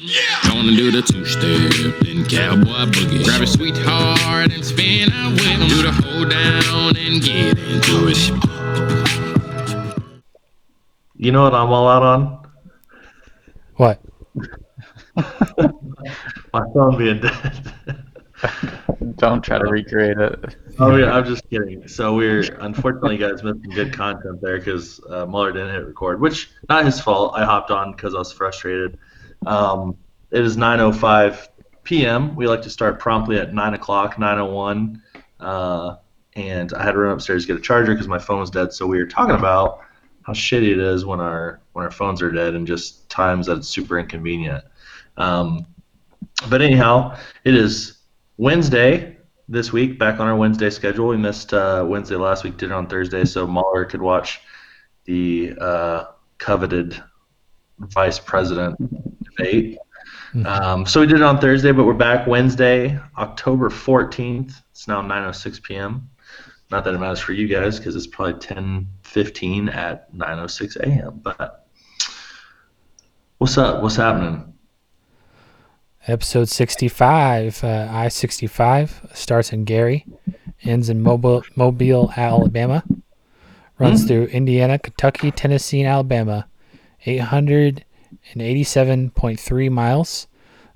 Gonna do the two step, then cowboy boogie. Grab a sweetheart and spin out with 'em. Do the hold down and get into it. You know what I'm all out on? What? My phone being dead. Don't try to recreate it. oh yeah, I'm just kidding. So we're unfortunately, guys missed some good content there because uh, Muller didn't hit record, which not his fault. I hopped on because I was frustrated. Um, it is 9:05 p.m. We like to start promptly at 9 o'clock, 9:01, uh, and I had to run upstairs to get a charger because my phone was dead. So we were talking about how shitty it is when our when our phones are dead and just times that it's super inconvenient. Um, but anyhow, it is Wednesday this week, back on our Wednesday schedule. We missed uh, Wednesday last week, did it on Thursday, so Mahler could watch the uh, coveted vice president debate. Um, so we did it on Thursday, but we're back Wednesday, October 14th. It's now 9:06 p.m. Not that it matters for you guys because it's probably 10:15 at 9:06 a.m. But what's up? What's happening? Episode 65, uh, I 65, starts in Gary, ends in Mobile, Mobile Alabama, runs through Indiana, Kentucky, Tennessee, and Alabama. 887.3 miles.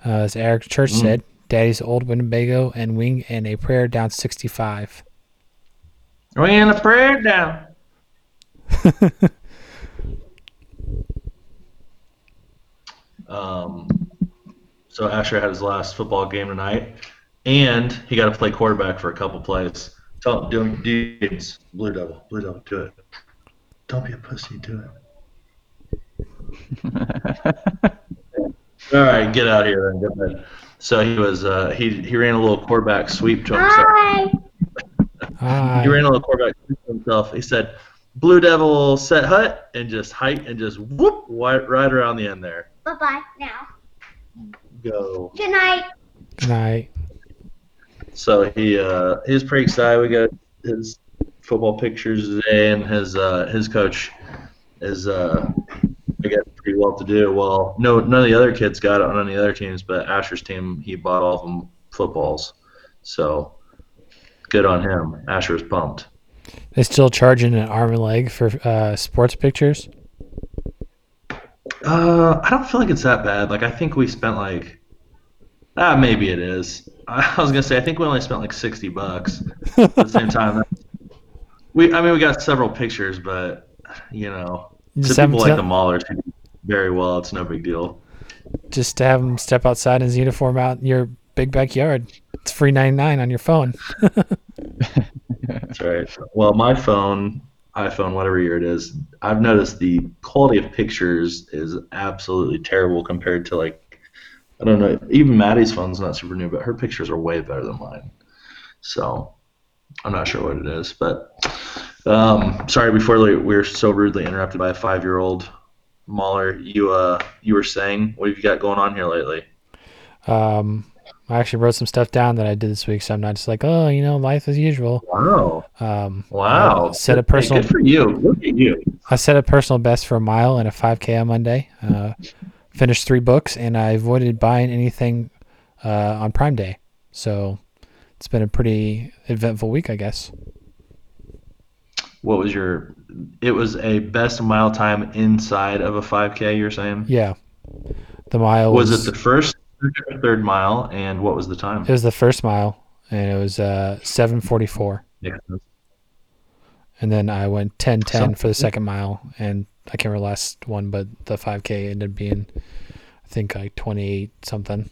Uh, as Eric Church said, Daddy's Old Winnebago and Wing and a Prayer down 65. Ringing a prayer down. um, so Asher had his last football game tonight, and he got to play quarterback for a couple plays. Tell him, do dudes, Blue Devil, Blue Devil, do it. Don't be a pussy, do it. All right, get out of here then. Go ahead. So he was uh, he he ran a little quarterback sweep to himself. Hi. Hi. He ran a little quarterback sweep to himself. He said, "Blue Devil set hut," and just height and just whoop right, right around the end there. Bye bye now. Go. Good night. Good night. So he uh, he was pretty excited. We got his football pictures today, and his uh, his coach is uh, I guess pretty well to do. Well, no, none of the other kids got it on any other teams, but Asher's team he bought all of them footballs. So good on him. Asher was pumped. They still charging an arm and leg for uh, sports pictures? Uh, I don't feel like it's that bad. Like I think we spent like ah maybe it is. I was gonna say I think we only spent like sixty bucks. At the same time, we I mean we got several pictures, but you know to people like the Maulers, very well. It's no big deal. just to have him step outside in his uniform out in your big backyard. It's free 99 on your phone. That's right. Well, my phone, iPhone, whatever year it is, I've noticed the quality of pictures is absolutely terrible compared to like, I don't know, even Maddie's phone's not super new, but her pictures are way better than mine. So I'm not sure what it is, but um, sorry. Before we we were so rudely interrupted by a five-year-old Mahler, you uh, you were saying what have you got going on here lately? Um, I actually wrote some stuff down that I did this week, so I'm not just like, oh, you know, life as usual. Wow, Um, wow. I set a Hey, personal. good for you. Look at you. I set a personal best for a mile and a 5K on Monday. Uh, finished three books, and I avoided buying anything uh, on Prime Day. So it's been a pretty eventful week, I guess. What was your? It was a best mile time inside of a 5K. You're saying? Yeah, the mile Was was, it the first, or third mile, and what was the time? it was the first mile, and it was uh, 7:44. Yeah. And then I went 10 10 for the second mile. And I can't remember the last one, but the 5K ended up being, I think, like 28 something.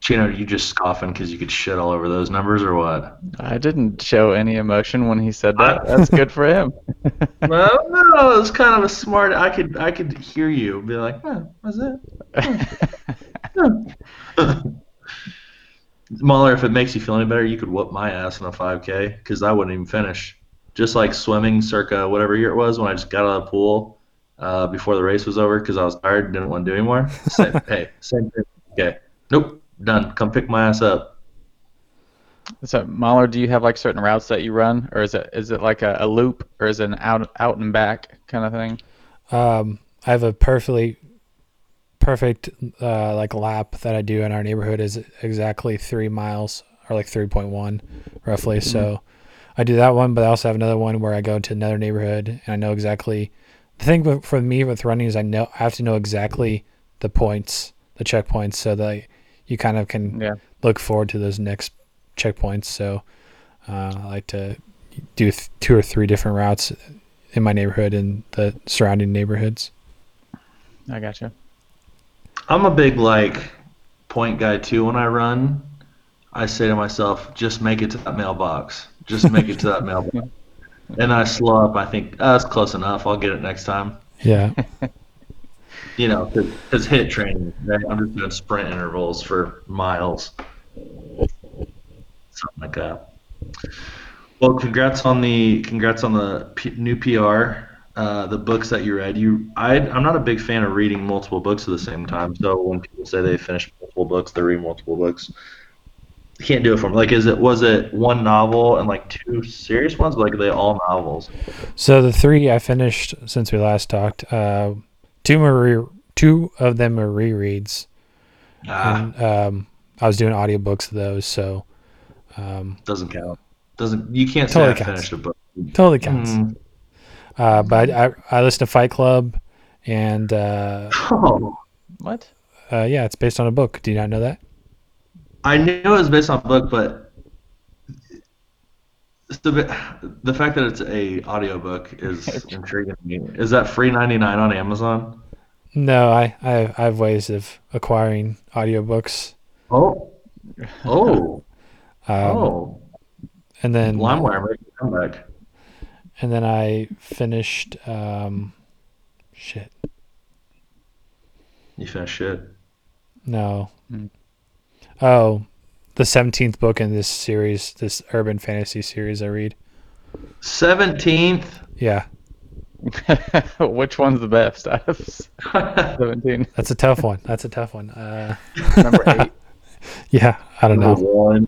Chino, are you just scoffing because you could shit all over those numbers, or what? I didn't show any emotion when he said that. That's good for him. well, no, it was kind of a smart. I could, I could hear you be like, huh, what's that? Mahler, if it makes you feel any better, you could whoop my ass in a 5K because I wouldn't even finish. Just like swimming, circa whatever year it was when I just got out of the pool uh, before the race was over because I was tired and didn't want to do anymore. Same, hey, same thing. Okay, nope, done. Come pick my ass up. So, Mahler, do you have like certain routes that you run, or is it is it like a, a loop, or is it an out out and back kind of thing? Um, I have a perfectly, perfect uh, like lap that I do in our neighborhood is exactly three miles or like three point one, roughly. So I do that one, but I also have another one where I go to another neighborhood and I know exactly. The thing for me with running is I know I have to know exactly the points, the checkpoints, so that you kind of can Yeah. look forward to those next checkpoints. So uh, I like to do th- two or three different routes in my neighborhood and the surrounding neighborhoods. I gotcha. I'm a big like point guy too. When I run, I say to myself, just make it to that mailbox. Just make it to that mailbox. And I slow up. I think oh, that's close enough. I'll get it next time. Yeah. You know, because HIIT training. Right? I'm just doing sprint intervals for miles, something like that. Well, congrats on the congrats on the P- new PR. Uh, the books that you read. You, I, I'm not a big fan of reading multiple books at the same time. So when people say they finish multiple books, they read multiple books. Can't do it for me. Like, is it was it one novel and like two serious ones? Like, are they all novels? So the three I finished since we last talked, uh, two were re- two of them are rereads, Ah, and um, I was doing audiobooks of those, so um, doesn't count. Doesn't you can't say Totally I counts. finished a book. totally counts. Mm. Uh, but I, I I listened to Fight Club, and uh, Oh, What? uh, yeah, it's based on a book. Do you not know that? I knew it was based on a book, but it's the fact that it's a audiobook is intriguing to me. Is that free ninety nine on Amazon? No, I, I I have ways of acquiring audiobooks. Oh, oh, Um, oh! and then LimeWire making a comeback. and then I finished um, shit. You finished shit. No. Hmm. Oh, the seventeenth book in this series, this urban fantasy series I read. Seventeenth. Yeah, Which one's the best out of 17? that's a tough one. That's a tough one. Uh, Number eight. yeah, I don't know. One.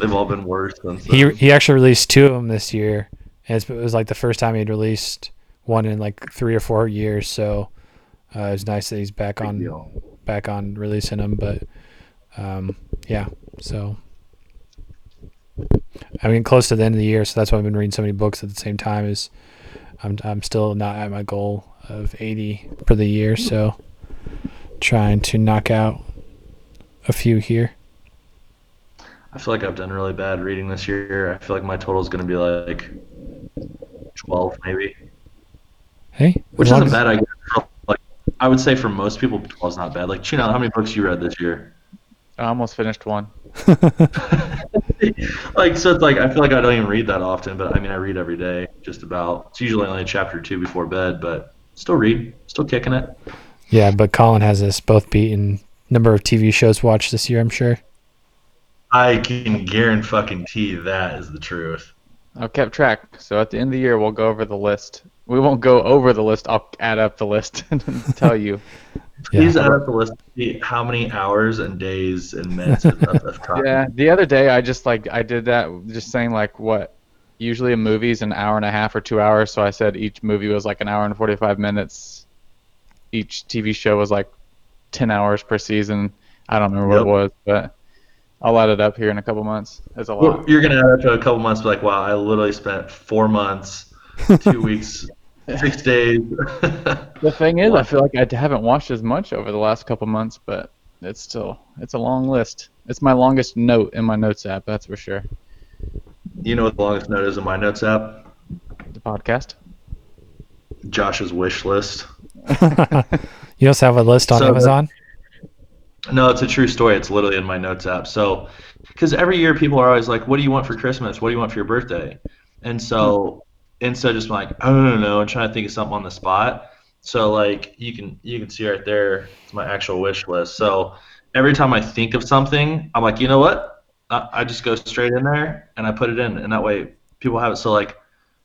They've all been worse since. He he actually released two of them this year, and it was like the first time he'd released one in like three or four years. So uh, it was nice that he's back Big on deal. back on releasing them. But um, yeah, so I mean, close to the end of the year, so that's why I've been reading so many books at the same time. Is I'm I'm still not at my goal of 80 for the year, so trying to knock out a few here. I feel like I've done really bad reading this year. I feel like my total is going to be like twelve, maybe. Hey, Which isn't bad, I guess. Like, I would say for most people, 12 is not bad. Like, Chino, how many books you read this year? I almost finished one. like, so it's like, I feel like I don't even read that often, but I mean, I read every day, just about. It's usually only a chapter or two before bed, but still read, still kicking it. Yeah, but Colin has us both beat in number of TV shows watched this year. I'm sure. I can guarantee that is the truth. I've kept track. So at the end of the year, we'll go over the list. We won't go over the list. I'll add up the list and tell you. Please Yeah. add up the list see how many hours and days and minutes of, of time. Yeah. The other day, I just like I did that, just saying like what. Usually a movie's an hour and a half or two hours, so I said each movie was like an hour and 45 minutes. Each TV show was like 10 hours per season. I don't remember Yep. what it was, but I'll add it up here in a couple months. It's a lot. Well, you're gonna add up to a couple months, be like, wow, I literally spent four months, two weeks, six days. The thing is, I feel like I haven't watched as much over the last couple months, but it's still it's a long list. It's my longest note in my notes app, that's for sure. you know what the longest note is in my notes app? The podcast. Josh's wish list. you also have a list on So the- Amazon. No, it's a true story. It's literally in my notes app. So, because every year people are always like, "What do you want for Christmas? What do you want for your birthday?" And so, instead of just like, "I don't know," and trying to think of something on the spot. So, like, you can you can see right there, it's my actual wish list. So, every time I think of something, I'm like, you know what? I, I just go straight in there and I put it in, and that way people have it. So, like,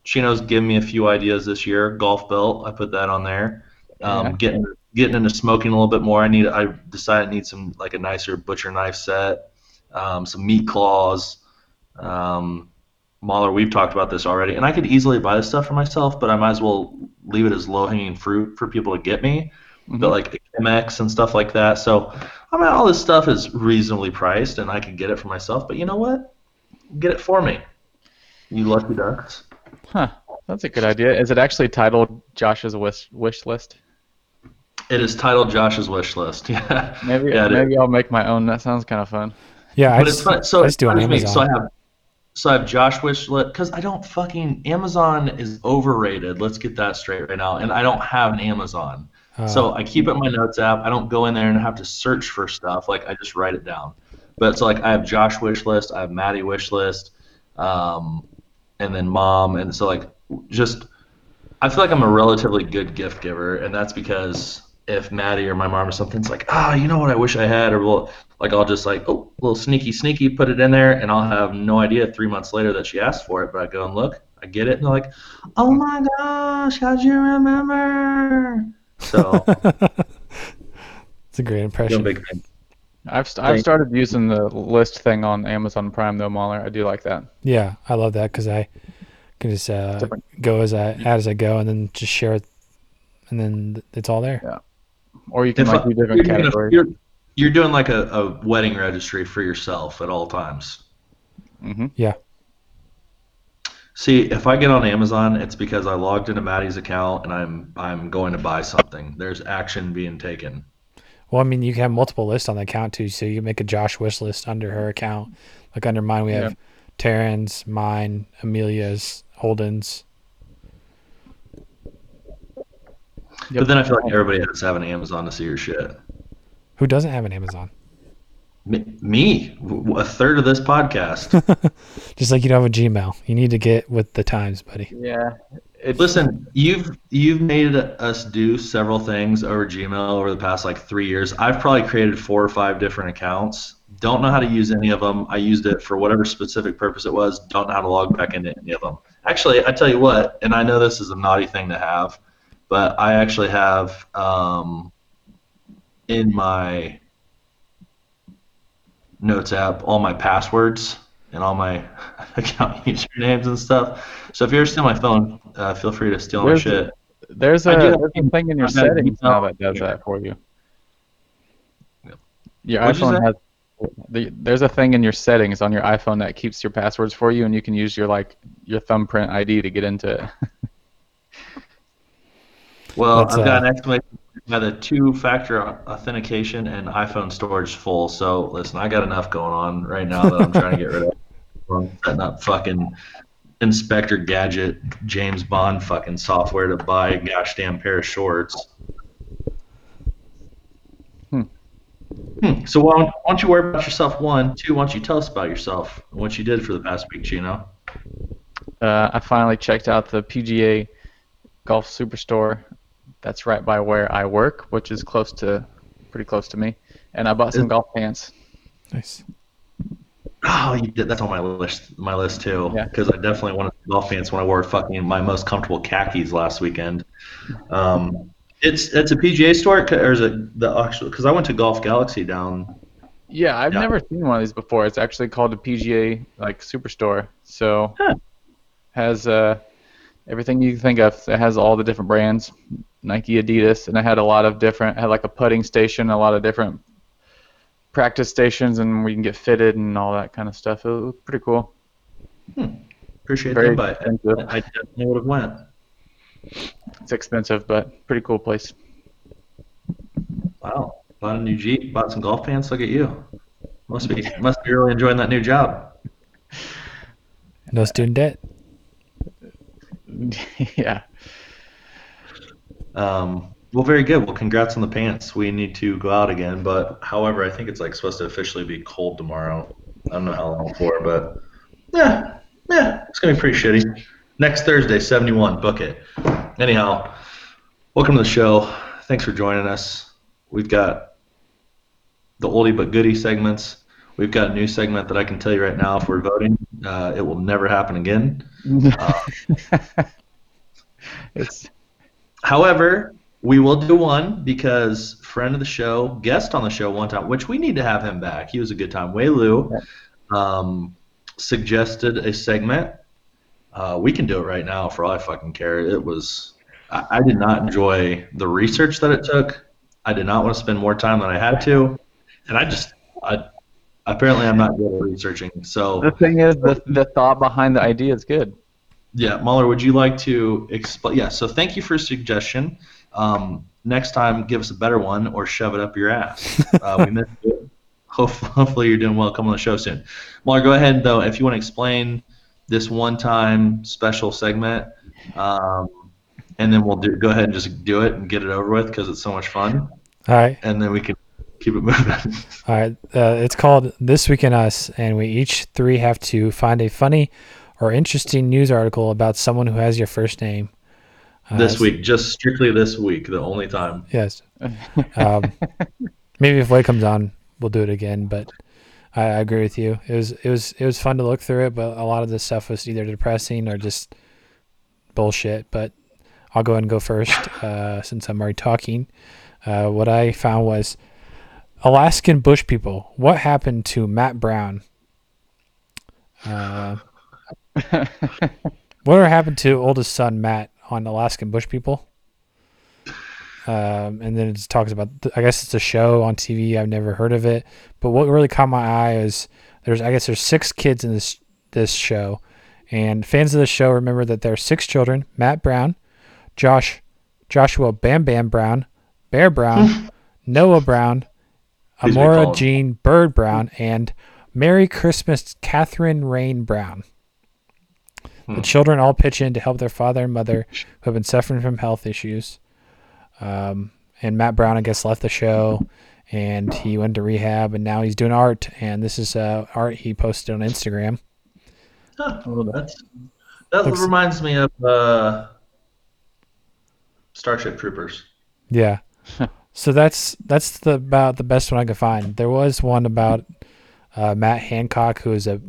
Chino's given me a few ideas this year. Golf belt, I put that on there. Um, Yeah. Getting getting into smoking a little bit more. I need. I decided I need some like a nicer butcher knife set, um, some meat claws. Um, Mahler, we've talked about this already, and I could easily buy this stuff for myself, but I might as well leave it as low hanging fruit for people to get me. but mm-hmm. like MX and stuff like that. So I mean, all this stuff is reasonably priced, and I could get it for myself. But you know what? Get it for me, you lucky ducks. Huh. That's a good idea. Is it actually titled Josh's wish wish list? It is titled Josh's wish list. Yeah. Maybe Yeah, it is. maybe I'll make my own. That sounds kind of fun. Yeah, I just, it's fun. So I just do it on it's funny to me. So I have, so I have Josh wish list because I don't fucking Amazon is overrated. Let's get that straight right now. And I don't have an Amazon, Uh, so I keep it in my notes app. I don't go in there and have to search for stuff. Like I just write it down. But so like I have Josh wish list, I have Maddie wish list, um, and then mom, and so like just I feel like I'm a relatively good gift giver, and that's because if Maddie or my mom or something's like, ah, you know what I wish I had, or well, like I'll just like, oh, little sneaky, sneaky, put it in there, and I'll have no idea three months later that she asked for it, but I go and look, I get it, and they're like, oh my gosh, how'd you remember? So, it's a great no impression. big thing. I've st- I've started using the list thing on Amazon Prime though, Mahler. I do like that. Yeah, I love that because I can just uh, go as I add as I go, and then just share it, and then it's all there. Yeah. Or you can If like I- do different you're, doing a- categories. You're, you're doing like a, a wedding registry for yourself at all times. hmm Yeah. See, if I get on Amazon, it's because I logged into Maddie's account and I'm I'm going to buy something. There's action being taken. Well, I mean, you can have multiple lists on the account too, so you can make a Josh wish list under her account. Like under mine, we have Taryn's, mine, Amelia's, Holden's. But then I feel like everybody has to have an Amazon to see your shit. Who doesn't have an Amazon? Me, a third of this podcast. Just like you don't have a Gmail, you need to get with the times, buddy. Yeah. It's, Listen, you've you've made us do several things over Gmail over the past like three years. I've probably created four or five different accounts. Don't know how to use any of them. I used it for whatever specific purpose it was. Don't know how to log back into any of them. Actually, I tell you what, and I know this is a naughty thing to have, but I actually have um, in my notes app all my passwords and all my account usernames and stuff. So if you ever steal my phone, uh, feel free to steal my Where's shit. there's I a, do have- there's a thing in your I've settings now that does that for you. Yep. Your What'd iPhone say? has the, there's a thing in your settings on your iPhone that keeps your passwords for you, and you can use your like your thumbprint ID to get into it. Well, That's, I've got uh, an exclamation by the two-factor authentication and iPhone storage full. So listen, I got enough going on right now that I'm trying to get rid of. I'm setting up fucking Inspector Gadget, James Bond fucking software to buy a gosh damn pair of shorts. Hmm. Hmm. So why don't, why don't you worry about yourself? One, two. Why don't you tell us about yourself and what you did for the past week, Gino? Uh, I finally checked out the PGA Golf Superstore. That's right by where I work, which is close to, pretty close to me. And I bought some Is- golf pants. Nice. Oh, you did. That's on my list. My list too. Yeah. Because I definitely wanted some golf pants when I wore fucking my most comfortable khakis last weekend. Um, it's it's a PGA store, or is it the actual? Because I went to Golf Galaxy down. Yeah, I've Yeah. never seen one of these before. It's actually called a PGA like Superstore. So Huh. has uh, everything you can think of. It has all the different brands, Nike, Adidas, and it had a lot of different. Had like a putting station, a lot of different practice stations, and we can get fitted and all that kind of stuff. It was pretty cool. Hmm. Appreciate Very the invite. expensive. I definitely would have went. It's expensive, but pretty cool place. Wow. Bought a new Jeep. Bought some golf pants. Look at you. Must be must be really enjoying that new job. No student debt. yeah. Um, well, very good. Well, congrats on the pants. We need to go out again, but however, I think it's like supposed to officially be cold tomorrow. I don't know how long for, but yeah, yeah, it's gonna be pretty shitty. Next Thursday, 71. Book it. Anyhow, welcome to the show. Thanks for joining us. We've got the oldie but goodie segments. We've got a new segment that I can tell you right now. If we're voting, uh, it will never happen again. it's However, we will do one because friend of the show, guest on the show one time, which we need to have him back. He was a good time. Wei Lu um, suggested a segment. Uh, we can do it right now for all I fucking care. It was I, I did not enjoy the research that it took I did not want to spend more time than I had to, and I just I, apparently I'm not good at researching. So The thing is, the the thought behind the idea is good. Yeah, Muller, would you like to explain? Yeah, so thank you for your suggestion. Um, next time, give us a better one or shove it up your ass. Uh, we missed it. Hopefully, hopefully, you're doing well. Come on the show soon. Muller, go ahead, though, if you want to explain this one time special segment, um, and then we'll do, go ahead and just do it and get it over with because it's so much fun, All right. and then we can keep it moving. All right. Uh, it's called This Week in Us, and we each three have to find a funny or interesting news article about someone who has your first name. Uh, this week, just strictly this week, the only time. Yes. Um, maybe if Wade comes on, we'll do it again. But I, I agree with you. It was it was it was fun to look through it, but a lot of this stuff was either depressing or just bullshit. But I'll go ahead and go first uh, since I'm already talking. Uh, what I found was Alaskan bush people. What happened to Matt Brown? Uh, whatever happened to oldest son Matt on Alaskan bush people? Um, and then it talks about. I guess it's a show on TV. I've never heard of it, but what really caught my eye is there's. I guess there's six kids in this this show, and fans of the show remember that there are six children: Matt Brown, Josh, Joshua Bam Bam Brown, Bear Brown, Noah Brown, Amora. Jean Bird Brown, and Merry Christmas Catherine Rain Brown. The Hmm. children all pitch in to help their father and mother who have been suffering from health issues. Um, and Matt Brown, I guess, left the show and he went to rehab and now he's doing art. And this is uh, art he posted on Instagram. Huh, that's, that Looks- reminds me of uh, Starship Troopers. Yeah. so that's that's the about the best one I could find. There was one about uh, Matt Hancock, who is a,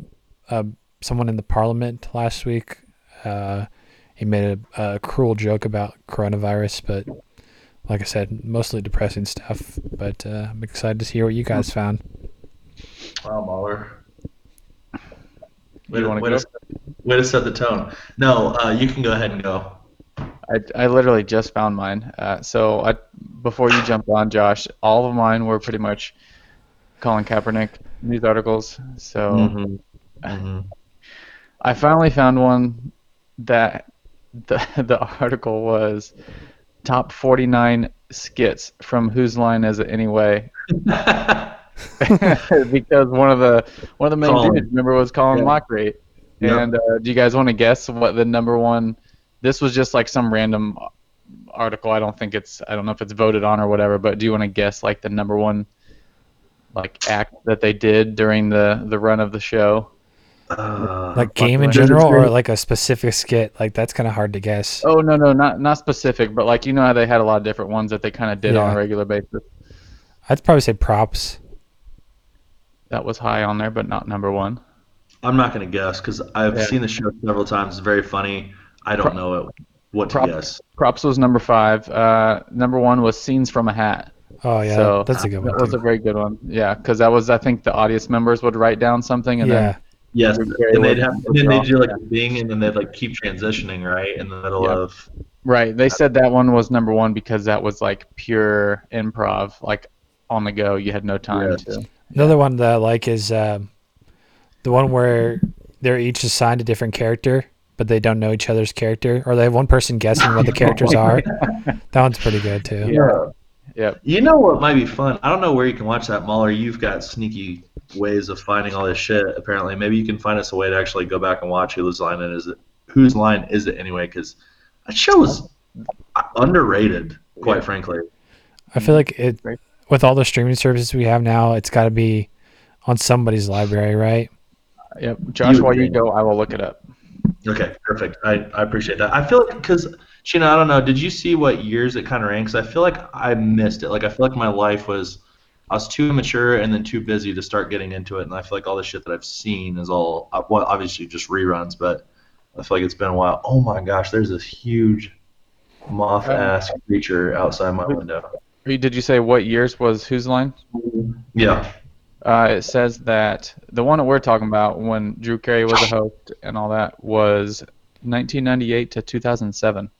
a someone in the Parliament last week. Uh, he made a, a cruel joke about coronavirus, but like I said, mostly depressing stuff. But uh, I'm excited to hear what you guys found. Wow, Mahler. Way, You to, wanna way, go? to, way to set the tone. No, uh, you can go ahead and go. I, I literally just found mine. Uh, so I, before you jumped on, Josh, all of mine were pretty much Colin Kaepernick news articles. So Mhm. Mhm. I finally found one that the the article was top 49 skits from Whose Line Is It Anyway? because one of the one of the main Colin. dudes, remember, was Colin Yeah. Mochrie. Yep. And uh, do you guys want to guess what the number one? This was just like some random article. I don't think it's. I don't know if it's voted on or whatever. But do you want to guess like the number one like act that they did during the the run of the show? Uh, Like game in general, or like a specific skit? Like that's kind of hard to guess. Oh no no not not specific, but like you know how they had a lot of different ones that they kind of did on a regular basis. I'd probably say props. That was high on there, but not number one. I'm not going to guess because I've Yeah. seen the show several times. It's very funny. I don't Pro- know it, what to prop- guess. Props was number five. Uh, number one was scenes from a hat. Oh yeah, so that's a good one. That was a very good one. Yeah, because that was I think the audience members would write down something and yeah, then Yes, and they'd have, and then they'd do like a thing, and then they'd like keep transitioning right in the middle Yeah. of. right. They said that one was number one because that was like pure improv, like on the go. You had no time Yes. to. Another one that I like is um, the one where they're each assigned a different character, but they don't know each other's character, or they have one person guessing what the characters are. That one's pretty good too. Yeah. Yep. You know what might be fun? I don't know where you can watch that, Mahler. You've got sneaky ways of finding all this shit. Apparently, maybe you can find us a way to actually go back and watch whose line it is. It whose line is it anyway? Because that show is underrated, quite Yeah. frankly. I feel like it with all the streaming services we have now, it's got to be on somebody's library, right? Yep. Josh, You while you go, I will look it up. Okay, perfect. I, I appreciate that. I feel like because Sheena, I don't know. Did you see what years it kind of ranks? I feel like I missed it. Like I feel like my life was, I was too immature and then too busy to start getting into it. And I feel like all the shit that I've seen is all, uh, well, obviously just reruns, but I feel like it's been a while. Oh my gosh, there's this huge moth-ass creature outside my window. Did you say what years was Whose Line? Yeah. Uh, it says that the one that we're talking about when Drew Carey was a host and all that was 1998 to 2007.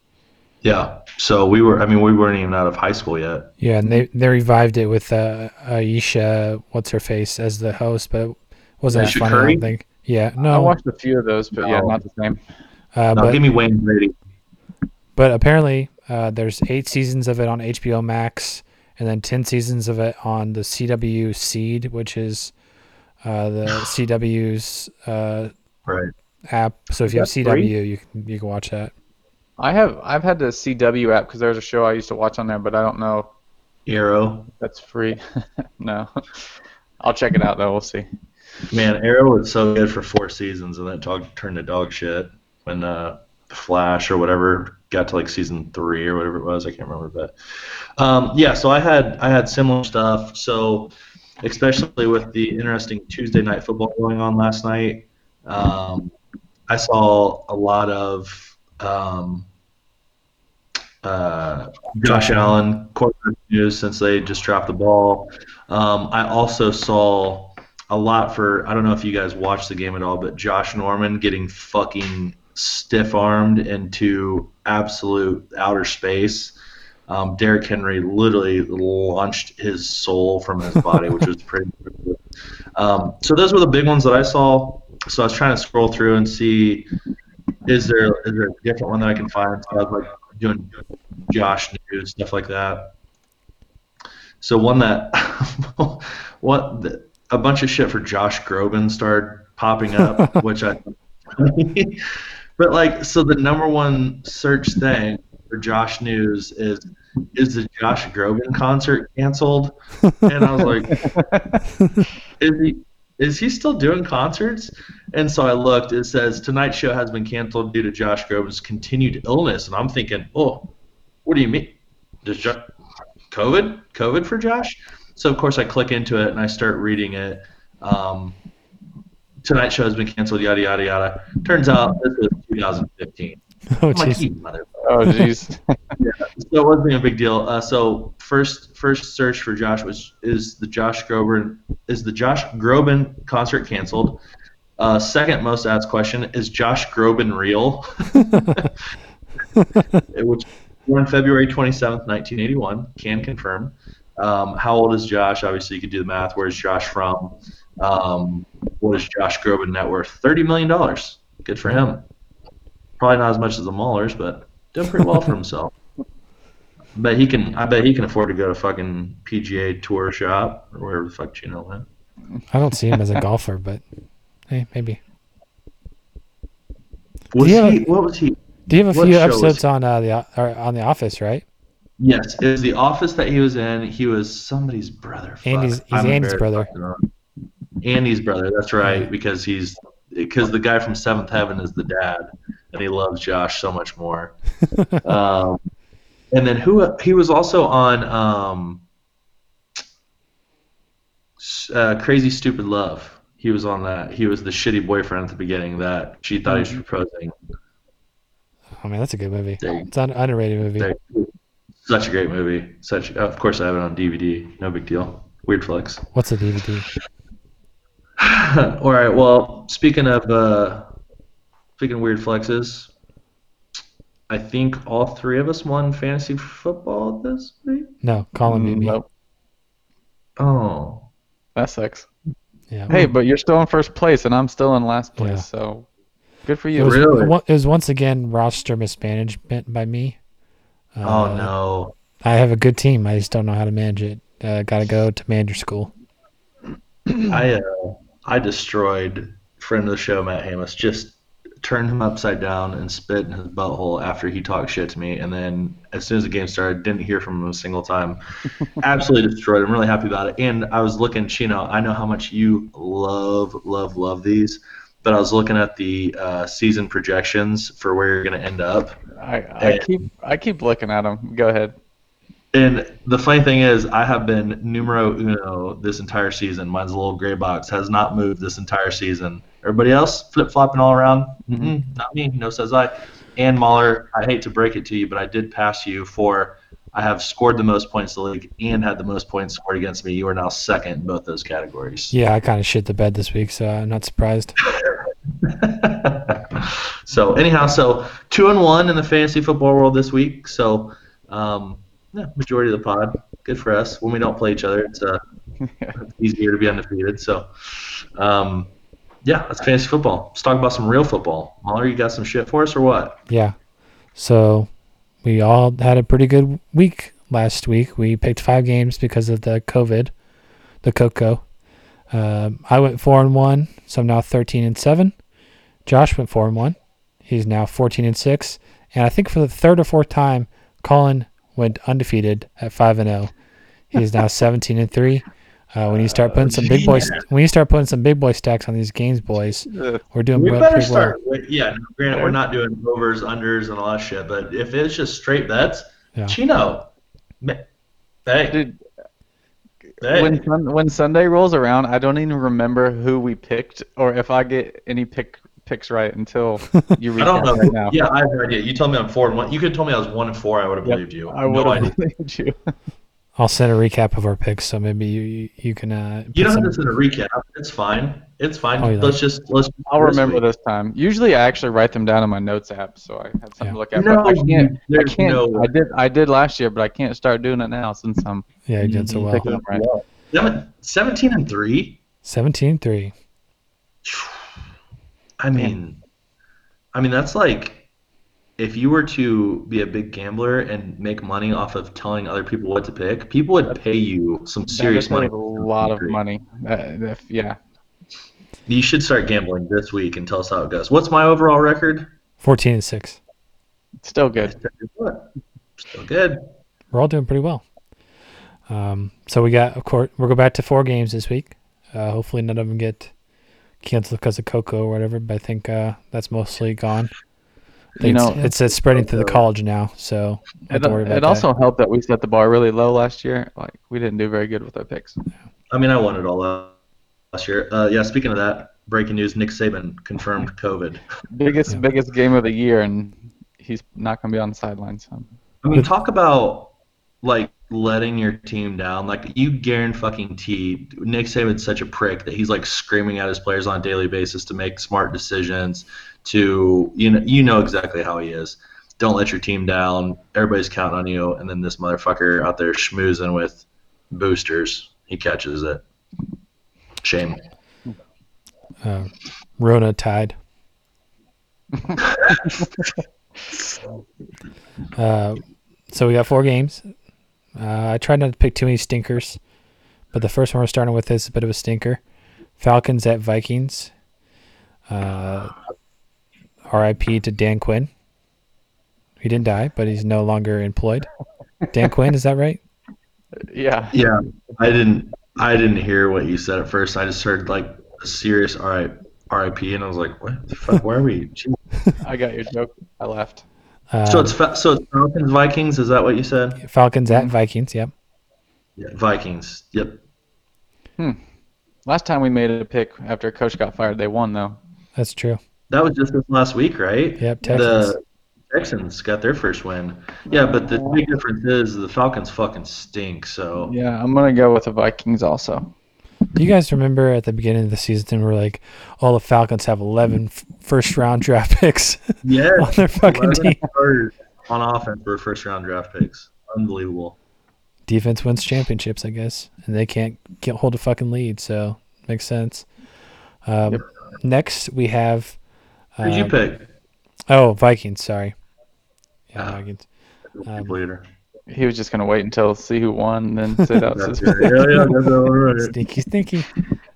Yeah. So we were. I mean, we weren't even out of high school yet. Yeah, and they they revived it with uh, Aisha, what's her face, as the host, but it wasn't Aisha as funny. I don't think. Yeah, No. I watched a few of those, but yeah, not the same. uh, No, but give me Wayne Brady. but apparently uh, there's eight seasons of it on HBO Max, and then ten seasons of it on the CW Seed, which is uh, the CW's uh, Right. app. So if you have Is that free? CW, you can you can watch that. I have I've had the CW app because there's a show I used to watch on there, but I don't know Arrow. that's free. no, I'll check it out though. We'll see. Man, Arrow was so good for four seasons, and then dog turned to dog shit when uh, Flash or whatever got to like season three or whatever it was. I can't remember, but um, yeah. So I had I had similar stuff. So especially with the interesting Tuesday night football going on last night, um, I saw a lot of um, uh, Josh Allen quarterback news since they just dropped the ball. Um, I also saw a lot for I don't know if you guys watched the game at all, but Josh Norman getting fucking stiff armed into absolute outer space. Um, Derrick Henry literally launched his soul from his body, which was pretty. Cool. Um, so those were the big ones that I saw. So I was trying to scroll through and see is there is there a different one that I can find. So I was like doing Josh news stuff like that. So one that what the, a bunch of shit for Josh Groban started popping up, which I. but like, so the number one search thing for Josh News is is the Josh Groban concert canceled? And I was like, is he is he still doing concerts? And so I looked. It says tonight's show has been canceled due to Josh Groban's continued illness, and I'm thinking, oh, what do you mean? Does jo- COVID COVID for Josh? So of course I click into it and I start reading it. Um, tonight's show has been canceled. Yada yada yada. Turns out this was 2015. Oh I'm like, jeez. you. Oh jeez. yeah, So it wasn't a big deal. Uh, so first first search for Josh was is the Josh Groban is the Josh Groban concert canceled? Uh, second most asked question is Josh Groban real? It was born February 27th, 1981. Can confirm. Um, how old is Josh? Obviously, you could do the math. Where's Josh from? Um, what is Josh Groban net worth? Thirty million dollars. Good for him. Probably not as much as the Maulers, but doing pretty well for himself. But he can. I bet he can afford to go to fucking PGA Tour shop or wherever the fuck Gino went. I don't see him as a golfer, but hey, maybe. Was Yeah. he? What was he? Do you have a few episodes on uh, the or on the Office, right? Yes, it was the office that he was in. He was somebody's brother. Fuck. Andy's- he's I'm Andy's embarrassed brother. Andy's brother. That's right, because he's because the guy from Seventh Heaven is the dad, and he loves Josh so much more. um, and then who? He was also on um, uh, Crazy Stupid Love. He was on that. He was the shitty boyfriend at the beginning that she thought he was proposing. Oh man, that's a good movie. There It's an underrated movie. There. Such a great movie. Such. Of course, I have it on DVD. No big deal. Weird flex. What's a DVD? All right. Well, speaking of uh, speaking of weird flexes, I think all three of us won fantasy football this week. No, Colin beat me. Nope. Oh, That sucks. Yeah. Hey, but you're still in first place, and I'm still in last place. Yeah. So good for it you. was, Really? it was once again roster mismanagement by me. oh Uh, no. I have a good team. I just don't know how to manage it. Uh, Got to go to manager school. I uh, I destroyed friend of the show Matt Hamus. Just turned him upside down and spit in his butthole after he talked shit to me. And then as soon as the game started, didn't hear from him a single time. Absolutely destroyed. I'm really happy about it. And I was looking, Chino. I know how much you love, love, love these. But I was looking at the uh, season projections for where you're going to end up. I, I keep I keep looking at them. Go ahead. And the funny thing is, I have been numero uno this entire season. Mine's a little gray box, has not moved this entire season. Everybody else flip flopping all around. Mm-mm, not me. No says I. And Mahler, I hate to break it to you, but I did pass you for. I have scored the most points in the league and had the most points scored against me. You are now second in both those categories. Yeah, I kind of shit the bed this week, so I'm not surprised. so anyhow, so two and one in the fantasy football world this week. So um, yeah, majority of the pod. Good for us. When we don't play each other, it's uh, it's easier to be undefeated. So um, yeah, that's fantasy football. Let's talk about some real football. Mahler, you got some shit for us or what? Yeah. So we all had a pretty good week last week. We picked five games because of the COVID, the Coco. Um, I went four and one, so I'm now thirteen and seven. Josh went four and one. He's now fourteen and six. And I think for the third or fourth time, Colin went undefeated at five and zero. He's now seventeen and three. Uh, when you start putting some big boy, when you start putting some big boy stacks on these games, boys, we're doing We better pretty well. start. with- Yeah, granted, we're not doing overs, unders, and all that shit. But if it's just straight bets, Yeah. Chino, hey, Dude, hey. when when Sunday rolls around, I don't even remember who we picked or if I get any pick picks right until you read I don't know. right now. Yeah, I have no idea. You told me I'm four and one. You could have told me I was one and four. I would have Yep, believed you. I no would idea. have believed you. I'll send a recap of our picks, so maybe you you, you can. Uh, You don't some- have to send a recap. It's fine. It's fine. Oh, you let's just let's. I'll this remember week. this time. Usually, I actually write them down in my notes app, so I have something Yeah. to look at. No, but I can't. I can't. no- I did. I did last year, but I can't start doing it now since I'm Yeah, you did so Mhm. well. picking them right. Seven- Seventeen and three. 17-3. I mean, I mean that's like if you were to be a big gambler and make money off of telling other people what to pick, people would pay you some serious money. A lot of money. Uh, if, yeah. You should start gambling this week and tell us how it goes. What's my overall record? 14 and 6. Still good. Still good. We're all doing pretty well. Um, so we got, of course, we'll go back to four games this week. Uh, hopefully none of them get canceled because of Coco or whatever, but I think uh, that's mostly gone. I think You know, it's, it's, it's spreading to the college now, so don't It, to worry about it that. also helped that we set the bar really low last year. Like we didn't do very good with our picks. I mean, I won it all last year. Uh, yeah. Speaking of that, breaking news: Nick Saban confirmed COVID. Biggest Yeah. biggest game of the year, and he's not gonna be on the sidelines. So. I mean, talk about like letting your team down. Like you guarantee fucking T Nick Saban's such a prick that he's like screaming at his players on a daily basis to make smart decisions. To you know, you know exactly how he is. Don't let your team down. Everybody's counting on you, and then this motherfucker out there schmoozing with boosters. He catches it. Shame. Uh, Rona tied. uh, so we got four games. Uh, I tried not to pick too many stinkers, but the first one we're starting with is a bit of a stinker. Falcons at Vikings. Uh, R.I.P. to Dan Quinn. He didn't die, but he's no longer employed. Dan Quinn, is that right? Yeah. Yeah, I didn't. I didn't hear what you said at first. I just heard like a serious R.I. R.I.P. and I was like, "What the fuck? Where are we?" I got your joke. I left. Uh, So it's Fa- so it's Falcons Vikings. Is that what you said? Falcons at Vikings. Yep, Yeah, Vikings. Yep. Last time we made a pick after a coach got fired, they won though. that's true. That was just this last week, right? Yep, Texans. The Texans got their first win. Yeah, but the big difference is the Falcons fucking stink. So Yeah, I'm gonna go with the Vikings also. Do you guys remember at the beginning of the season we're like, all the Falcons have 11 f- first round draft picks yeah, on their fucking team? on offense for first round draft picks. Unbelievable. Defense wins championships, I guess, and they can't get hold a fucking lead, so makes sense. Um, Yep. Next we have. Who'd you um, pick? Oh, Vikings. Sorry. Yeah, Ah. Vikings. Um, Leader. He was just gonna wait until see who won, and then sit out. That's his- right. Yeah, yeah, that's all right. Stinky, stinky.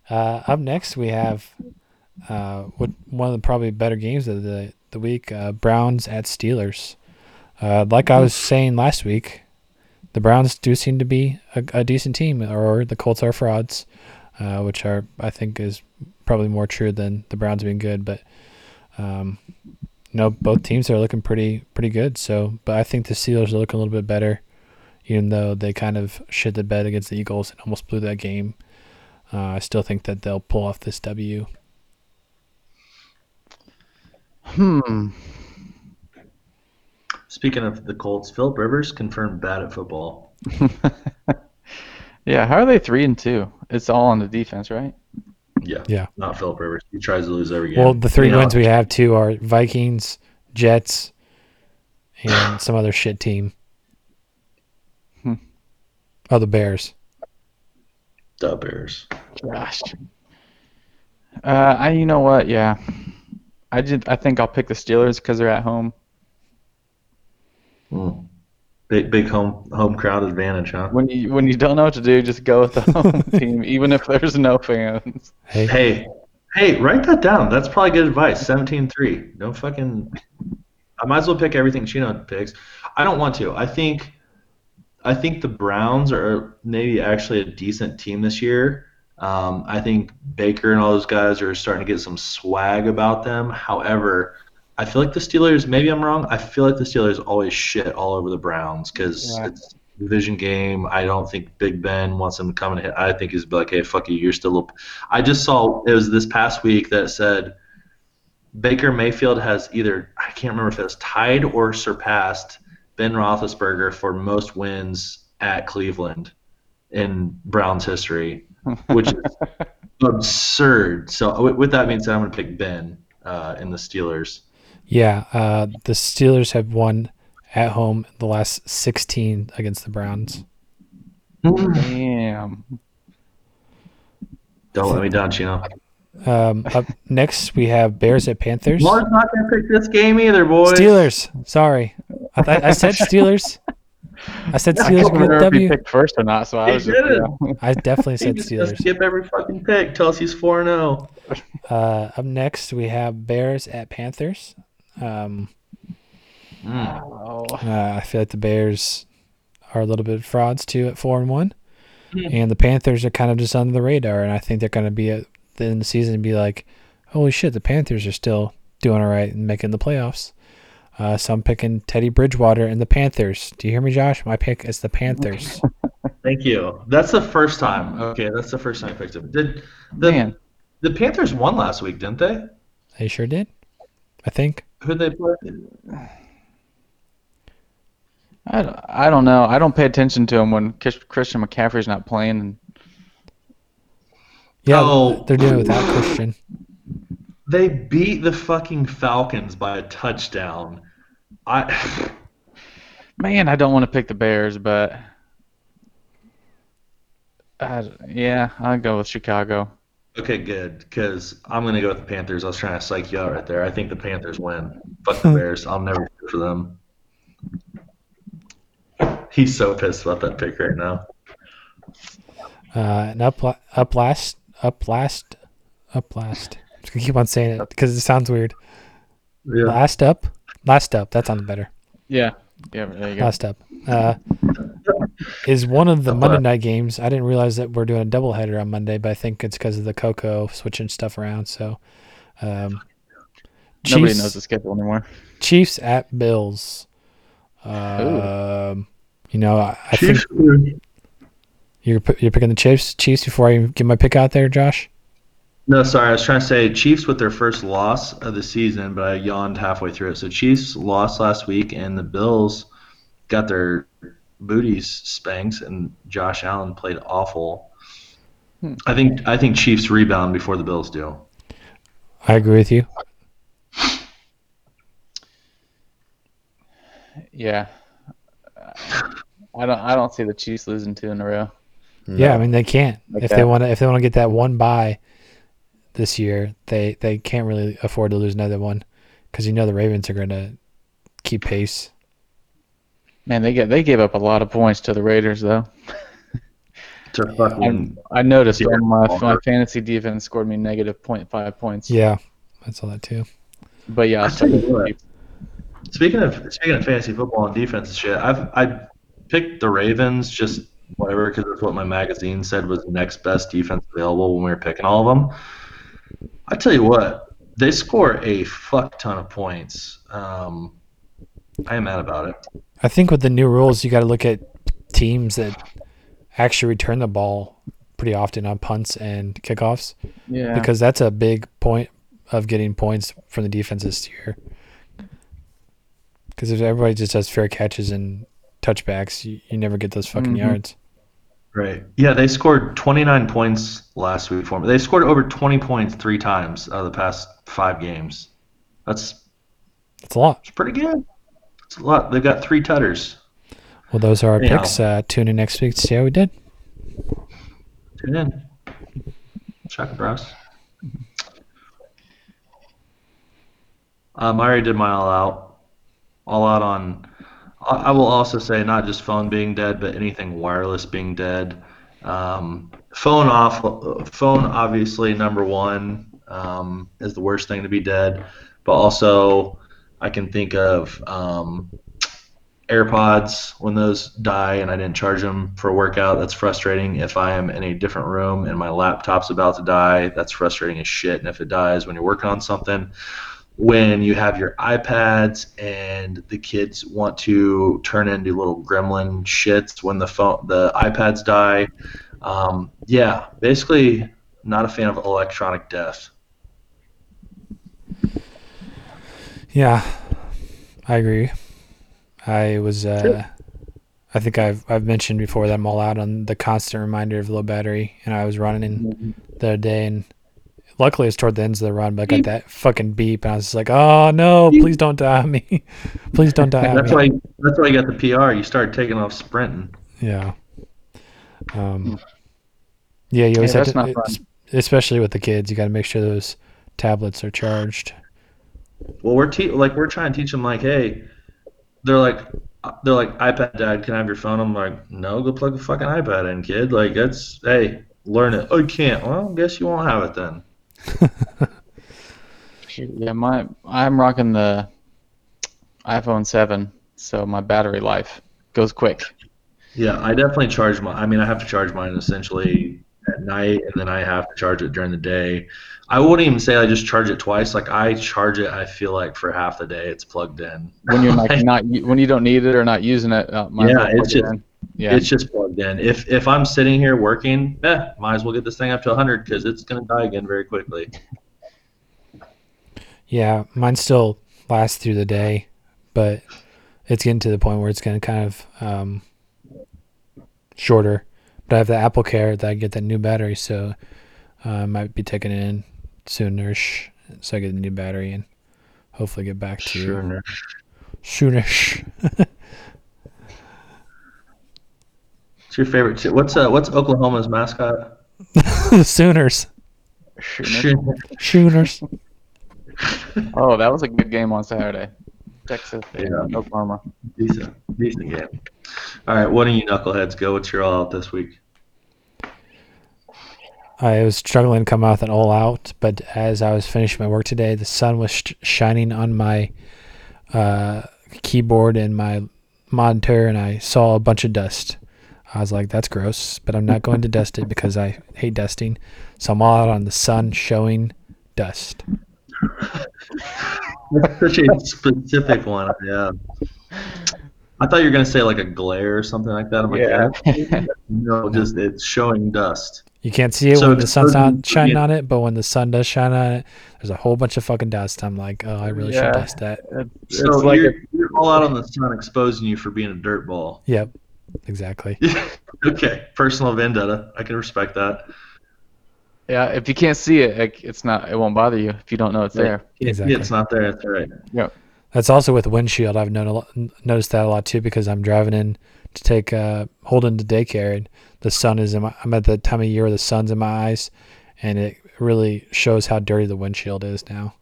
Uh, up next, we have uh, what one of the probably better games of the the week: uh, Browns at Steelers. Uh, like I was saying last week, the Browns do seem to be a, a decent team, or the Colts are frauds, uh, which are I think is probably more true than the Browns being good. But um, you know, both teams are looking pretty pretty good. So, but I think the Steelers are looking a little bit better, even though they kind of shit the bed against the Eagles and almost blew that game. Uh, I still think that they'll pull off this W. Hmm. Speaking of the Colts, Philip Rivers confirmed bad at football. yeah, how are they three and two? It's all on the defense, right? Yeah. Yeah. Not Philip Rivers. He tries to lose every game. Well, the three Anyhow, wins we have too are Vikings, Jets, and some other shit team. Hmm. Oh, the Bears. The Bears. Gosh. Uh, I you know what? Yeah, I just I think I'll pick the Steelers because they're at home. Mm. Big big home home crowd advantage, huh? When you when you don't know what to do, just go with the home team, even if there's no fans. Hey, Hey, hey, write that down. That's probably good advice. 17-3. No fucking. I might as well pick everything Chino picks. I don't want to. I think, I think the Browns are maybe actually a decent team this year. Um, I think Baker and all those guys are starting to get some swag about them. However, I feel like the Steelers. Maybe I'm wrong. I feel like the Steelers always shit all over the Browns because Yeah. it's a division game. I don't think Big Ben wants them to come and hit. I think he's like, hey, fuck you. You're still. A, I just saw it was this past week that said Baker Mayfield has either I can't remember if it was tied or surpassed Ben Roethlisberger for most wins at Cleveland in Browns history, which is absurd. So with, with that being said, I'm going to pick Ben uh, in the Steelers. Yeah, uh, the Steelers have won at home the last 16 against the Browns. Damn. Don't let me down, Chino. Um, up next, we have Bears at Panthers. Mark's not going to pick this game either, boys. Steelers. Sorry, I, th- I said Steelers. I said I Steelers can't with remember if you picked first or not, so I was just. didn't. yeah. I definitely said just gonna Steelers. skip every fucking pick. Tell us he's four and oh. zero. Uh, up next, we have Bears at Panthers. Um, Oh. uh, I feel like the Bears are a little bit frauds too at four and one, Hmm. and the Panthers are kind of just under the radar. And I think they're going to be at the end of the season and be like, "Holy shit, the Panthers are still doing all right and making the playoffs." Uh, so I'm picking Teddy Bridgewater and the Panthers. Do you hear me, Josh? My pick is the Panthers. Thank you. That's the first time. Okay, that's the first time I picked him. Did the Man, the Panthers won last week, didn't they? they sure did. I think. Who'd they play? I don't, I don't know. I don't pay attention to him when Kish- Christian McCaffrey's not playing. And Yeah, Oh. they're doing it without Christian. They beat the fucking Falcons by a touchdown. I man, I don't want to pick the Bears, but I, yeah, I'll go with Chicago. Okay, good because I'm gonna go with the Panthers. I was trying to psych you out right there. I think the Panthers win. Fuck the Bears. I'll never root for them. He's so pissed about that pick right now. Uh, and up, up last, up last, up last. I'm just gonna keep on saying it because it sounds weird. Yeah. Last up, last up. That sounds better. Yeah, yeah, there you go. Last up. Uh, is one of the Monday night games. I didn't realize that we're doing a doubleheader on Monday, but I think it's because of the Coco switching stuff around. So, um, Nobody knows the schedule anymore. Chiefs at Bills. Um, you know, I, I think you're you're picking the Chiefs. Chiefs before I get my pick out there, Josh. No, sorry. I was trying to say Chiefs with their first loss of the season, but I yawned halfway through it. So Chiefs lost last week, and the Bills got their booties spanked, and Josh Allen played awful. Hmm. I think I think Chiefs rebound before the Bills do. I agree with you. Yeah, I don't. I don't see the Chiefs losing two in a row. Yeah, I mean they can't if Okay. they want to if they want to get that one bye this year. They they can't really afford to lose another one because you know the Ravens are going to keep pace. Man, they get they gave up a lot of points to the Raiders though. To fucking I noticed Yeah. on my my fantasy defense scored me negative 0.5 points. Yeah, I saw that too. But yeah, I I'll tell start you with the what. Chiefs. speaking of speaking of fantasy football and defense and shit, I've I picked the Ravens just whatever because that's what my magazine said was the next best defense available when we were picking all of them. I tell you what, they score a fuck ton of points. Um, I am mad about it. I think with the new rules, you got to look at teams that actually return the ball pretty often on punts and kickoffs Yeah. because that's a big point of getting points from the defense this year. Because if everybody just does fair catches and touchbacks, you, you never get those fucking Mhm. yards. Right. Yeah, they scored 29 points last week for me. They scored over 20 points three times out of the past five games. That's, It's a lot. It's pretty good. It's a lot. They've got three tutters. Well, those are our Yeah. picks. Uh, tune in next week to see how we did. Tune in. Check bros. Um, I already did my all out. All out on. I will also say not just phone being dead, but anything wireless being dead. Um, phone off. Phone obviously number one um, is the worst thing to be dead, but also I can think of um, AirPods when those die and I didn't charge them for a workout. That's frustrating. If I am in a different room and my laptop's about to die, that's frustrating as shit. And if it dies when you're working on something, when you have your iPads and the kids want to turn into little gremlin shits when the phone the iPads die, um, yeah, basically not a fan of electronic death. Yeah, I agree. I was. Uh, I think I've I've mentioned before that I'm all out on the constant reminder of low battery, and I was running in the other day, and luckily it's toward the ends of the run, but I got mm. that fucking beep, and I was just like, oh no, mm. please don't die on me, please don't die on That's me. why that's why you got the PR. You start taking off sprinting. Yeah. Um. Mm. Yeah, you always Yeah, have that's to, not fun. especially with the kids, you got to make sure those tablets are charged. Well, we're te- like we're trying to teach them like, hey, they're like uh, they're like iPad dad, can I have your phone? I'm like, no, go plug the fucking iPad in, kid. Like that's hey, learn it. Oh, you can't. Well, guess you won't have it then. Yeah, my I'm rocking the iPhone 7, so my battery life goes quick. Yeah, I definitely charge my. I mean, I have to charge mine essentially at night, and then I have to charge it during the day. I wouldn't even say I just charge it twice. Like I charge it, I feel like for half the day it's plugged in. When you're like not when you don't need it or not using it, uh, Yeah, it's just- in. Yeah. It's just plugged in. If if I'm sitting here working, eh, might as well get this thing up to 100 because it's gonna die again very quickly. Yeah, mine still lasts through the day, but it's getting to the point where it's going to kind of um, shorter. But I have the Apple Care that I get that new battery, so uh, I might be taking it in soonish, so I get a new battery and hopefully get back to Sure. soonish. What's your favorite? T- what's uh, what's Oklahoma's mascot? the Sooners, Sooners. Oh, that was a good game on Saturday. Texas, Yeah. Oklahoma. decent, decent game. All right, what do you knuckleheads go? What's your all out this week? I was struggling to come out with an all out, but as I was finishing my work today, the sun was sh- shining on my uh, keyboard and my monitor, and I saw a bunch of dust. I was like, that's gross, but I'm not going to dust it because I hate dusting. So I'm all out on the sun showing dust. That's such a specific one. Yeah. I thought you were gonna say like a glare or something like that. I'm like, Yeah. yeah. no, just it's showing dust. You can't see it So when the sun's not shining on it, but when the sun does shine on it, there's a whole bunch of fucking dust. I'm like, oh, I really Yeah. should dust that. It's, So it's like you're, a, you're all out on the sun, exposing you for being a dirt ball. Yep, exactly. okay, personal vendetta. I can respect that. yeah. If you can't see it, it, it's not. It won't bother you if you don't know it's there. Yeah, Exactly. It's not there. It's right. Yeah. That's also with windshield. I've known a lot, noticed that a lot too because I'm driving in to take uh, Holden to daycare, and the sun is in my. I'm at the time of year where the sun's in my eyes, and it really shows how dirty the windshield is now.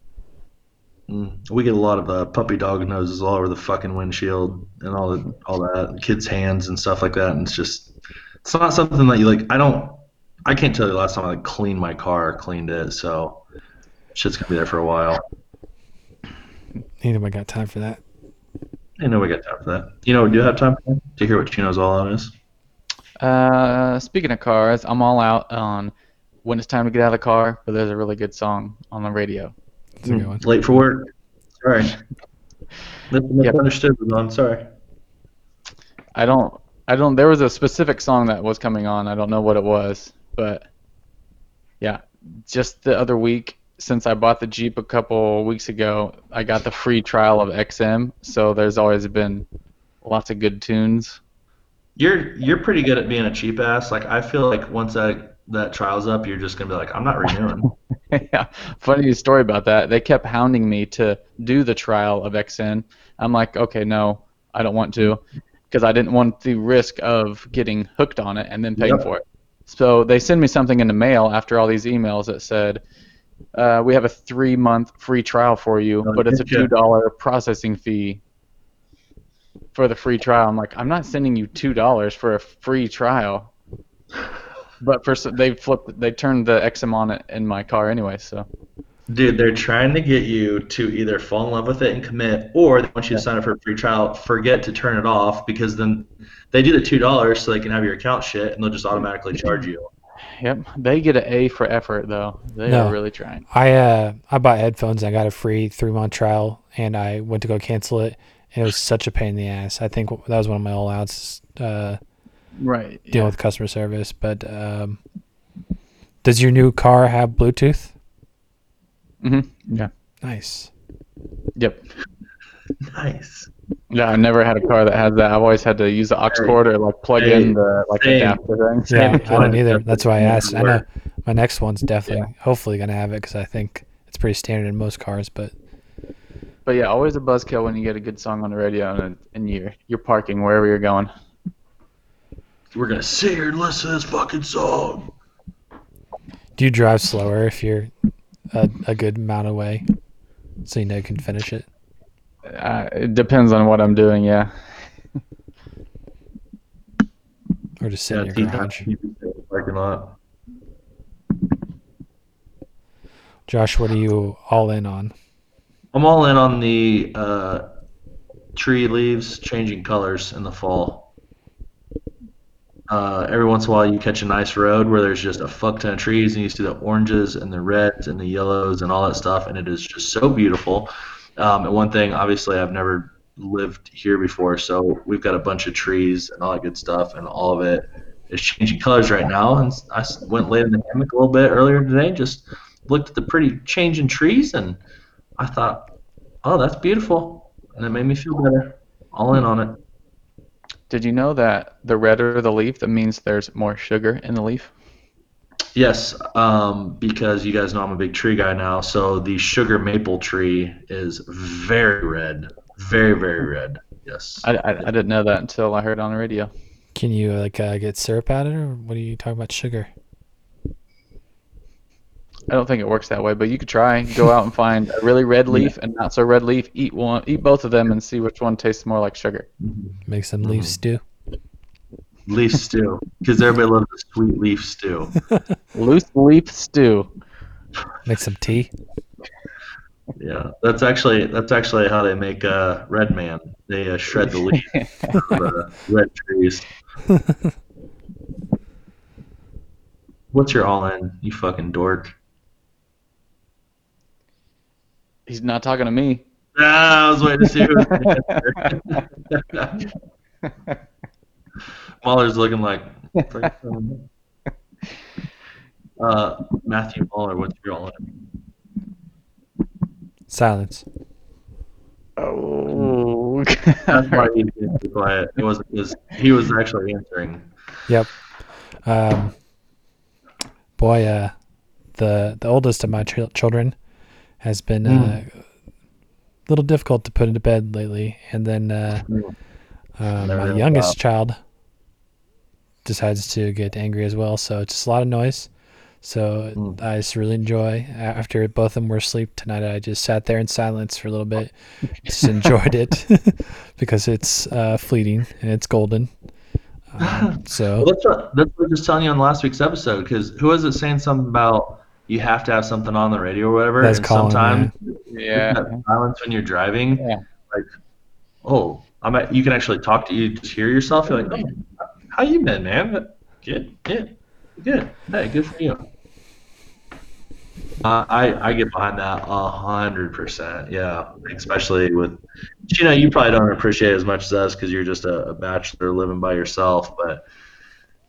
Mm. We get a lot of uh, puppy dog noses all over the fucking windshield and all the, all that, kids' hands and stuff like that. And it's just, it's not something that you like. I don't, I can't tell you the last time I like cleaned my car, or cleaned it. So, shit's gonna be there for a while. Ain't nobody got time for that. I know we got time for that. You know, we do have time for to hear what Chino's all on is. Uh, speaking of cars, I'm all out on when it's time to get out of the car. But there's a really good song on the radio. That's a good one. Late for work. Sorry. Mis- Yep. Misunderstood. I'm sorry. I don't. I don't. There was a specific song that was coming on. I don't know what it was, but yeah, just the other week since I bought the Jeep a couple weeks ago, I got the free trial of XM. So there's always been lots of good tunes You're you're pretty good at being a cheap ass. Like I feel like once that that trial's up, you're just gonna be like, I'm not renewing. yeah, funny story about that. They kept hounding me to do the trial of XM. I'm like, okay, no, I don't want to, because I didn't want the risk of getting hooked on it and then paying Yep. for it. So they send me something in the mail after all these emails that said, uh, we have a three month free trial for you, Oh, but it's a two dollar processing fee for the free trial. I'm like, I'm not sending you two dollars for a free trial. But for they flipped, they turned the XM on it in my car anyway. So Dude, they're trying to get you to either fall in love with it and commit, or they want you to sign up for a free trial, forget to turn it off because then they do the two dollars so they can have your account shit and they'll just automatically charge you. Yep, they get an A for effort though. They No. are really trying. I uh I bought headphones. I got a free three month trial, and I went to go cancel it, and it was such a pain in the ass. I think that was one of my all outs uh, Right. dealing with customer service. But um, does your new car have Bluetooth? hmm Yeah. Nice. Yep. Nice. Yeah, I've never had a car that has that. I've always had to use the aux cord or like plug Hey. in the like Same. adapter thing. Yeah, I don't either. That's why I asked. I know my next one's definitely, hopefully, gonna have it because I think it's pretty standard in most cars. But But yeah, always a buzzkill when you get a good song on the radio and, and you're you're parking wherever you're going. We're gonna sit here and listen to this fucking song. do you drive slower if you're a, a good amount away, so you know you can finish it? Uh, it depends on what I'm doing. Yeah. Or just sit Yeah, in your garage. parking lot. Josh, what are you all in on? I'm all in on the uh, tree leaves changing colors in the fall. Uh, every once in a while, you catch a nice road where there's just a fuck ton of trees, and you see the oranges and the reds and the yellows and all that stuff, and it is just so beautiful. Um, and one thing, obviously, I've never lived here before, so we've got a bunch of trees and all that good stuff, and all of it is changing colors right now. And I went laid in the hammock a little bit earlier today, just looked at the pretty changing trees, and I thought, oh, that's beautiful, and it made me feel better. All in on it. Did you know that the redder the leaf, that means there's more sugar in the leaf? Yes, um, because you guys know I'm a big tree guy now. So the sugar maple tree is very red, very very red. Yes. I, I, I didn't know that until I heard it on the radio. Can you like uh, get syrup out of it, or what are you talking about? Sugar? I don't think it works that way, but you could try. Go out and find a really red leaf and not so red leaf. Eat one, eat both of them, and see which one tastes more like sugar. Make some leaf Mhm. stew. Leaf stew, because everybody loves the sweet leaf stew. Loose leaf stew. Make some tea. Yeah, that's actually that's actually how they make uh, Red Man. They uh, shred the leaf of the red trees. What's your all in? You fucking dork. He's not talking to me. Ah, I was waiting to see who was. Mahler's looking like. it's like, um, uh, Matthew Mahler, what's your all? Silence. Oh. That's why he didn't be quiet. It wasn't because he was actually answering. Yep. Um, boy, uh, the the oldest of my chil- children has been uh, a little difficult to put into bed lately, and then uh, uh, Never my youngest child decides to get angry as well. So it's just a lot of noise. So Mm. I just really enjoy. After both of them were asleep tonight, I just sat there in silence for a little bit, just enjoyed it because it's uh, fleeting and it's golden. Um, so Well, that's what, that's what I was just telling you on last week's episode. Because who was it saying something about you have to have something on the radio or whatever? That's and Colin, sometimes yeah. that silence when you're driving, Yeah. like, oh, I'm at, you can actually talk to you, just hear yourself. You're like, oh, how you been, man? Good, good, good. Hey, good for you. Uh, I I get behind that a hundred percent. Yeah, especially with, you know, you probably don't appreciate it as much as us because you're just a, a bachelor living by yourself. But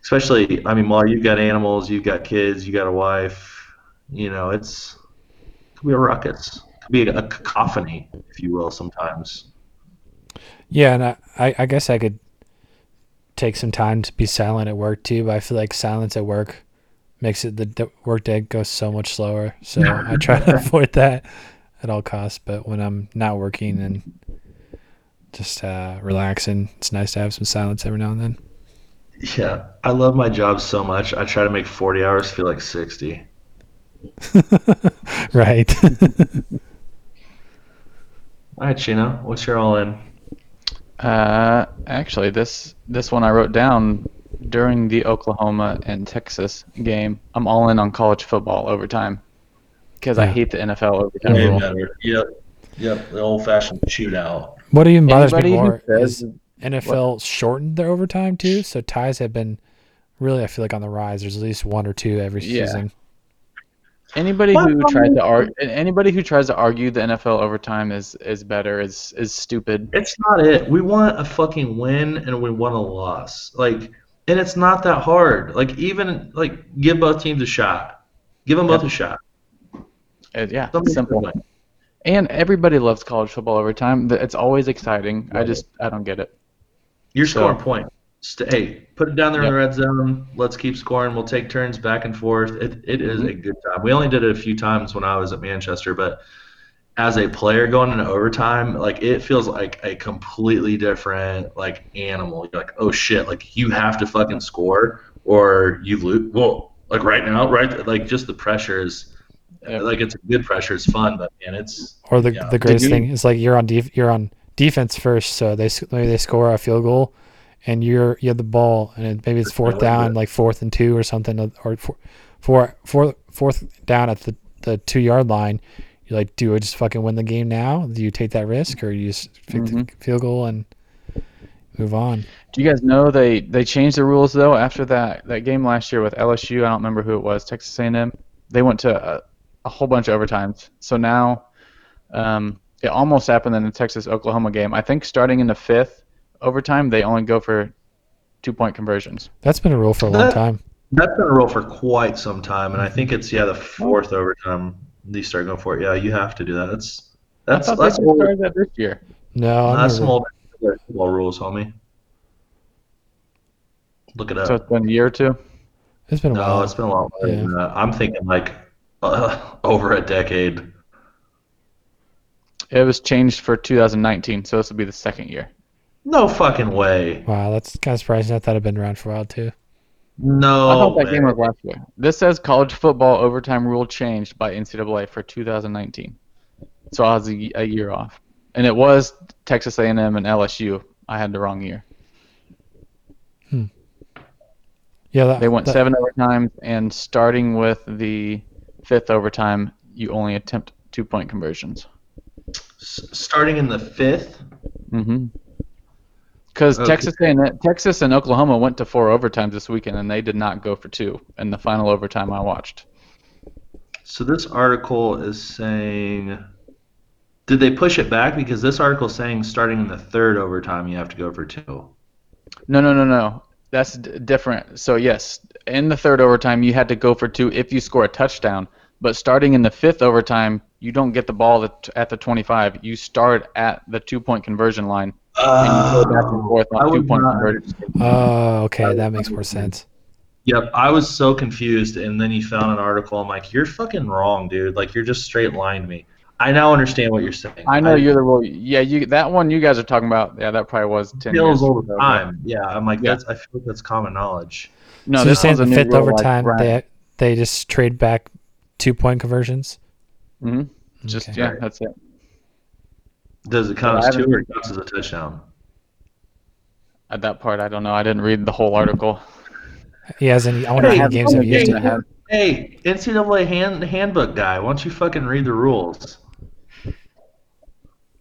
especially, I mean, while you've got animals, you've got kids, you got a wife. You know, it's it could be a ruckus, it could be a, a cacophony, if you will, sometimes. Yeah, and I, I, I guess I could take some time to be silent at work too. But I feel like silence at work makes it the d- work day go so much slower. So I try to avoid that at all costs. But when I'm not working and just uh, relaxing, it's nice to have some silence every now and then. Yeah, I love my job so much. I try to make 40 hours feel like 60. right. All right, Chino, what's your all in? Uh, actually, this this one I wrote down during the Oklahoma and Texas game. I'm all in on college football overtime because I hate the NFL overtime Way rule. better. Yep. Yep. The old fashioned shootout. what even bothers Anybody me who more says- is NFL shortened their overtime too. So ties have been really, I feel like on the rise. There's at least one or two every Yeah. season. Anybody What? who tries to argue, anybody who tries to argue the NFL overtime is is better is is stupid. It's not it. We want a fucking win and we want a loss. Like, and it's not that hard. Like, even like give both teams a shot. Give them both a shot. Uh, it- yeah, Somebody's simple. gonna. And everybody loves college football overtime. Th- It's always exciting. I just I don't get it. You're So- scoring points. St- Hey, put it down there in the red zone. Let's keep scoring. We'll take turns back and forth. It, it is a mm-hmm. good time. We only did it a few times when I was at Manchester, but as a player going into overtime, like it feels like a completely different like animal. You're like, oh shit, like you have to fucking score or you lose. Well, like right now, right? Like just the pressure is Yep. like it's a good pressure. It's fun, but man, it's Or the Yeah. the greatest you- thing is like you're on def- you're on defense first, so they maybe they score a field goal, and you're you have the ball, and it, maybe it's fourth down, like fourth and two or something, or four, four, four, fourth down at the the two yard line. You're like, do I just fucking win the game now? Do you take that risk, or you just kick the Mhm. field goal and move on? Do you guys know they they changed the rules though after that that game last year with LSU? I don't remember who it was. Texas A&M. They went to a, a whole bunch of overtimes. So now, um, it almost happened in the Texas Oklahoma game. I think starting in the fifth overtime, they only go for two point conversions. That's been a rule for a long That- time. That's been a rule for quite some time, and I think it's yeah the fourth overtime they start going for it. Yeah, you have to do that. That's I that's thought they that's old, started that this year. No, that's some remember- old football rules, homie. Look it up. So it's been a year or two. it's been a no, while. it's been a lot more than. I'm thinking like uh, over a decade. It was changed for 2019, so this will be the second year. No fucking way. Wow, that's kind of surprising. I thought it'd been around for a while too. No. I thought that way. game was last year. This says college football overtime rule changed by NCAA for 2019. So I was a, a year off, and it was Texas A&M and LSU. I had the wrong year. Yeah, that, They went that- seven overtimes, and starting with the fifth overtime, you only attempt two point conversions. S- starting in the fifth. Mm-hmm. Because oh, Okay. Texas and Texas and Oklahoma went to four overtimes this weekend, and they did not go for two in the final overtime I watched. So this article is saying. Did they push it back? Because this article is saying starting in the third overtime you have to go for two. No, no, no, no. That's d- different. So yes, in the third overtime, you had to go for two if you score a touchdown. But starting in the fifth overtime, you don't get the ball at at the 25. You start at the two-point conversion line, and you go back and forth on two-point not conversions. Oh, okay, that makes more sense. Yep, I was so confused, and then you found an article. I'm like, you're fucking wrong, dude. Like, you're just straight lying to me. I now understand what you're saying. I know you're the rule. Yeah, you that one you guys are talking about. Yeah, that probably was 10 years feels all the time. Yeah, I'm like, Yeah. that's. I feel like that's common knowledge. No, so you're this saying the fifth rule, like, overtime they they just trade back two point conversions? Mhm. Just Okay. yeah, that's it. Does it count Well, as two haven't- or counts as a touchdown? At that part, I don't know. I didn't read the whole article. He has any? I wonder Hey, how games have Hey, used I it. have- Hey, NCAA hand, handbook guy, why don't you fucking read the rules?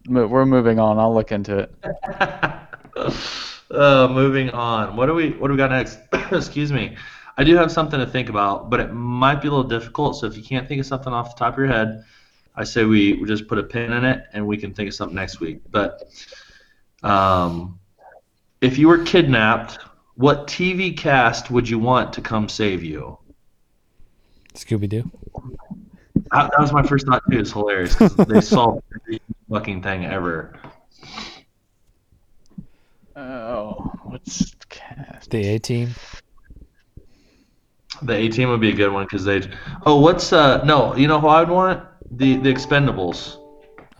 mo- We're moving on. I'll look into it. uh, moving on. What do we What do we got next? Excuse me. I do have something to think about, but it might be a little difficult. So if you can't think of something off the top of your head, I say we, we just put a pin in it and we can think of something next week. But um, if you were kidnapped, what TV cast would you want to come save you? Scooby Doo. That, that was my first thought too. It's hilarious 'cause they solved every fucking thing ever. Oh, What's cast? The A Team. The A Team would be a good one because they. Oh, what's uh? No, you know who I'd want? The the Expendables.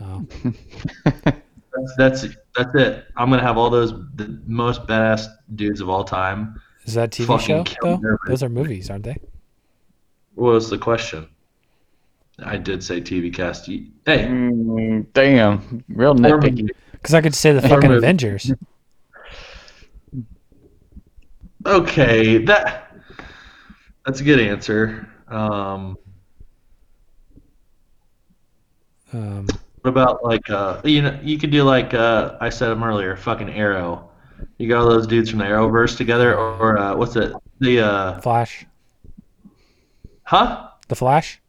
Oh, That's that's that's it. I'm gonna have all those the most badass dudes of all time. is that a TV show though? everybody. Those are movies, aren't they? What was the question? I did say TV cast. Hey, Mm, damn, real Or- nitpicky. Because I could say the fucking movie. Avengers. okay, that that's a good answer. Um, Um, what about like uh, you know, you could do like uh, I said them earlier, fucking Arrow. You got all those dudes from the Arrowverse together, or, or uh, what's it? The uh, Flash. huh? The Flash.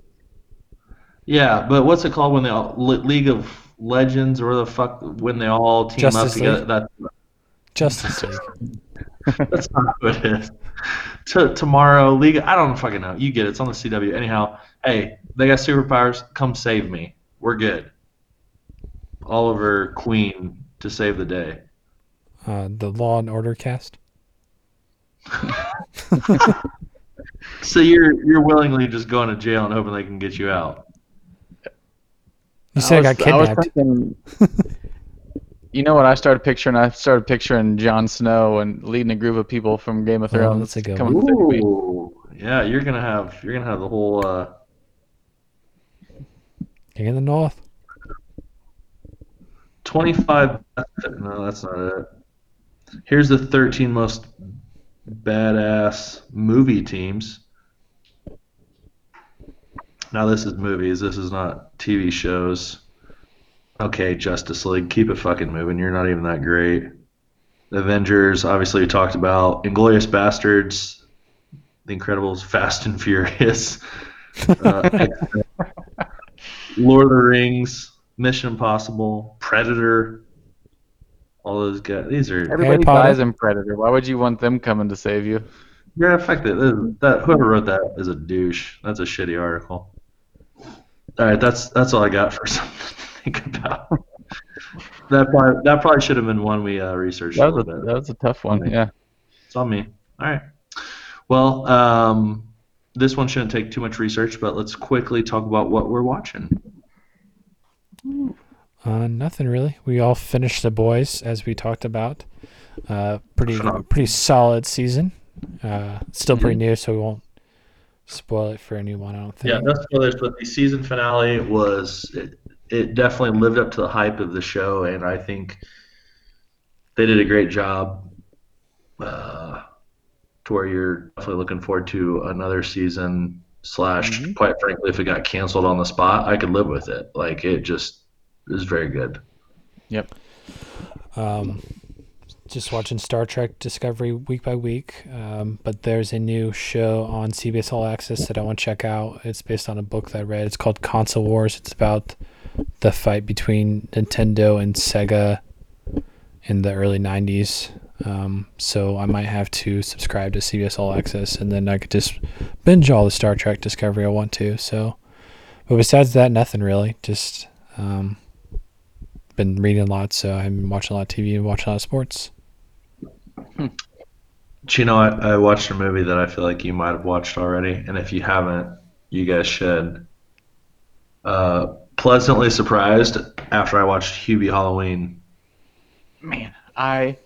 Yeah, but what's it called when they all League of Legends or the fuck when they all team Justice up together? League. That Justice League. That's not what it is. To, tomorrow, League. I don't fucking know. You get it. It's on the CW. Anyhow, hey, they got superpowers. Come save me. We're good. Oliver Queen to save the day. Uh, the Law and Order cast. So you're you're willingly just going to jail and hoping they can get you out. You said I, got was- kidnapped. thinking- you know what I started picturing? I started picturing Jon Snow and leading a group of people from Game of Oh, Thrones. that's a good coming one. to. Ooh, yeah, you're gonna have you're gonna have the whole. Uh, King of the North. 25 no that's not it. Here's the 13 most badass movie teams. Now this is movies this is not tv shows. Okay justice league keep it fucking moving you're not even that great. Avengers obviously we talked about. Inglourious Basterds the incredibles fast and furious. Uh, lord of the rings Mission Impossible, Predator, all those guys. These are Everybody Potter. dies in Predator. Why would you want them coming to save you? you're affected. That whoever wrote that is a douche. That's a shitty article. All right, that's that's all I got for something to think about. That probably that probably should have been one we uh, researched a That was little a, bit. that was a tough one. Yeah. It's on me. All right. Well, um, this one shouldn't take too much research, but let's quickly talk about what we're watching. Uh, nothing really. We all finished the boys as we talked about. Uh, pretty pretty solid season. Uh, still pretty new, so we won't spoil it for anyone. I don't think. Yeah, no spoilers, but the season finale was it, it definitely lived up to the hype of the show, and I think they did a great job. Uh, to where you're definitely looking forward to another season. Slash, Mhm. quite frankly, if it got canceled on the spot, I could live with it. Like it just is very good. Yep. Um, just watching Star Trek Discovery week by week. Um, but there's a new show on CBS All Access that I want to check out. It's based on a book that I read. It's called Console Wars. It's about the fight between Nintendo and Sega in the early 90s. Um, so I might have to subscribe to CBS All Access and then I could just binge all the Star Trek Discovery I want to. So, but besides that, nothing really. Just um, been reading a lot, so I've been watching a lot of TV and watching a lot of sports. Chino, I, I watched a movie that I feel like you might have watched already, and if you haven't, you guys should. Uh, pleasantly surprised after I watched Hubie Halloween. Man, I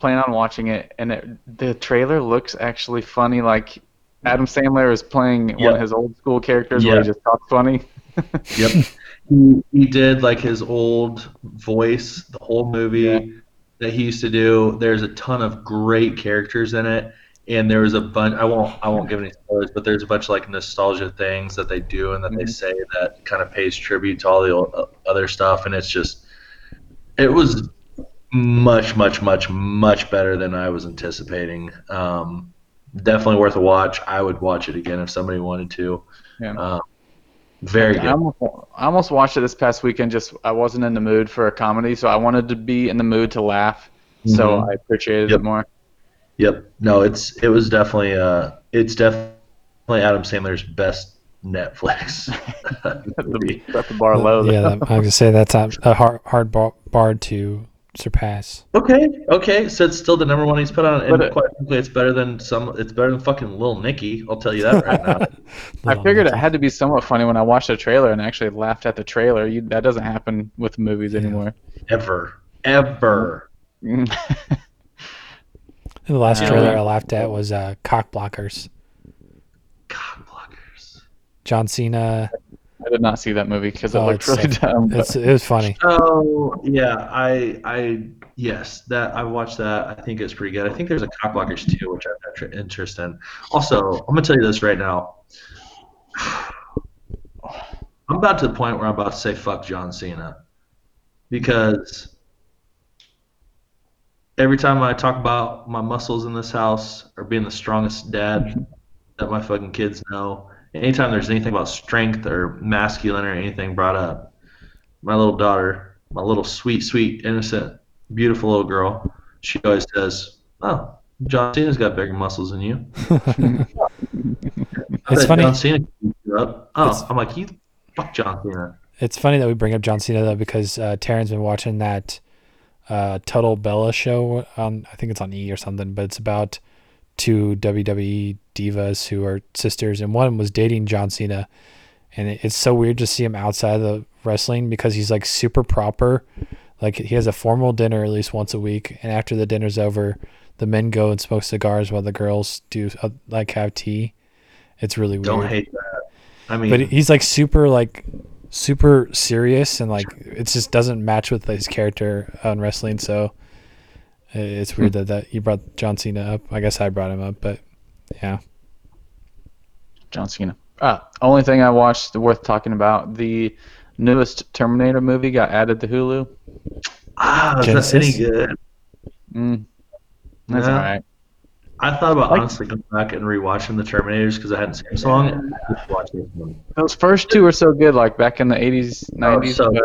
plan on watching it, and it, the trailer looks actually funny. Like Adam Sandler is playing one of his old school characters where he just talks funny. Yep. he, he did like his old voice, the whole movie Yeah. that he used to do. There's a ton of great characters in it, and there was a bunch. I won't I won't give any spoilers, but there's a bunch of like nostalgia things that they do and that they Mhm. say that kind of pays tribute to all the o- uh, other stuff, and it's just it was much much much much better than I was anticipating. Um, definitely worth a watch. I would watch it again if somebody wanted to. Yeah. Um, very I good. almost, I almost watched it this past weekend. Just I wasn't in the mood for a comedy, so I wanted to be in the mood to laugh. So Mhm. I appreciated Yep. it more. Yep. No, it's it was definitely uh it's definitely Adam Sandler's best Netflix movie. That's the bar low. yeah, that, I was gonna say that's a, a hard hard bar, bar to surpass. Okay, okay, so it's still the number one he's put on, and But quite frankly, it's better than some. It's better than fucking Lil Nicky. I'll tell you that right now. I Little figured it had to be somewhat funny when I watched the trailer and actually laughed at the trailer. You, that doesn't happen with movies anymore. Ever, ever. And the last trailer I laughed at was uh, Cock Blockers. Cock blockers. John Cena. I did not see that movie because it Oh, looked really dumb. but- It's it was funny. Oh yeah, I I yes that I watched that. I think it's pretty good. I think there's a cock blockers too, which I have tr- interest in. Also, I'm gonna tell you this right now. I'm about to the point where I'm about to say fuck John Cena because every time I talk about my muscles in this house or being the strongest dad that my fucking kids know, anytime there's anything about strength or masculine or anything brought up, my little daughter, my little sweet, sweet, innocent, beautiful little girl, she always says, "Oh, John Cena's got bigger muscles than you." It's funny. John Cena can beat you up. Oh, It's- I'm like, you fuck John Cena. It's funny that we bring up John Cena though because uh, Taryn's been watching that uh, Total Bella show on I think it's on E or something, but it's about two WWE divas who are sisters, and one was dating John Cena, and it, it's so weird to see him outside of the wrestling because he's like super proper, like he has a formal dinner at least once a week, and after the dinner's over, the men go and smoke cigars while the girls do uh, like have tea. It's really weird. Don't hate that. I mean, but he's like super like super serious and like it just doesn't match with his character on wrestling so it's weird that, that you brought john cena up i guess i brought him up but yeah John Cena. Ah, only thing I watched worth talking about the newest Terminator movie got added to Hulu. ah, is that any good? Mm, that's Yeah. alright. I thought about Like- honestly going back and rewatching the Terminators because I hadn't seen them so long. Just watch this one. Those first two were so good, like back in the 80s, 90s. Oh, so good.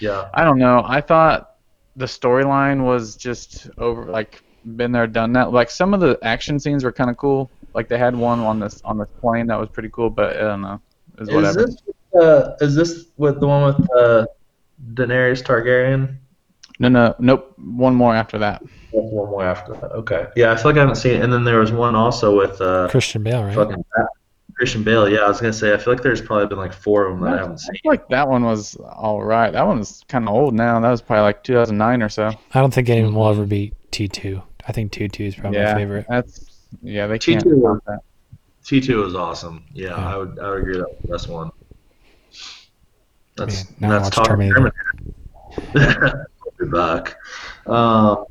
Yeah. I don't know. I thought the storyline was just over, like been there, done that. Like some of the action scenes were kind of cool. Like they had one on this on this plane that was pretty cool, but I don't know. It was Is whatever. this uh, is this with the one with uh, Daenerys Targaryen? No, no, nope. One more after that. One more after that. Okay. Yeah, I feel like I haven't seen it. And then there was one also with uh, christian bale right fucking Christian Bale. Yeah, I was gonna say I feel like there's probably been like four of them that I haven't I seen. feel like that one was all right. That one's kind of old now. That was probably like 2009 or so. i don't think anyone will ever beat t2 i think t2 is probably yeah, my favorite That's yeah. They T2 can't top that. T two was awesome. Yeah, Yeah. I would I would agree that was the best one. That's Man, now I that's watch talking Terminator. Terminator. We'll be back. Um,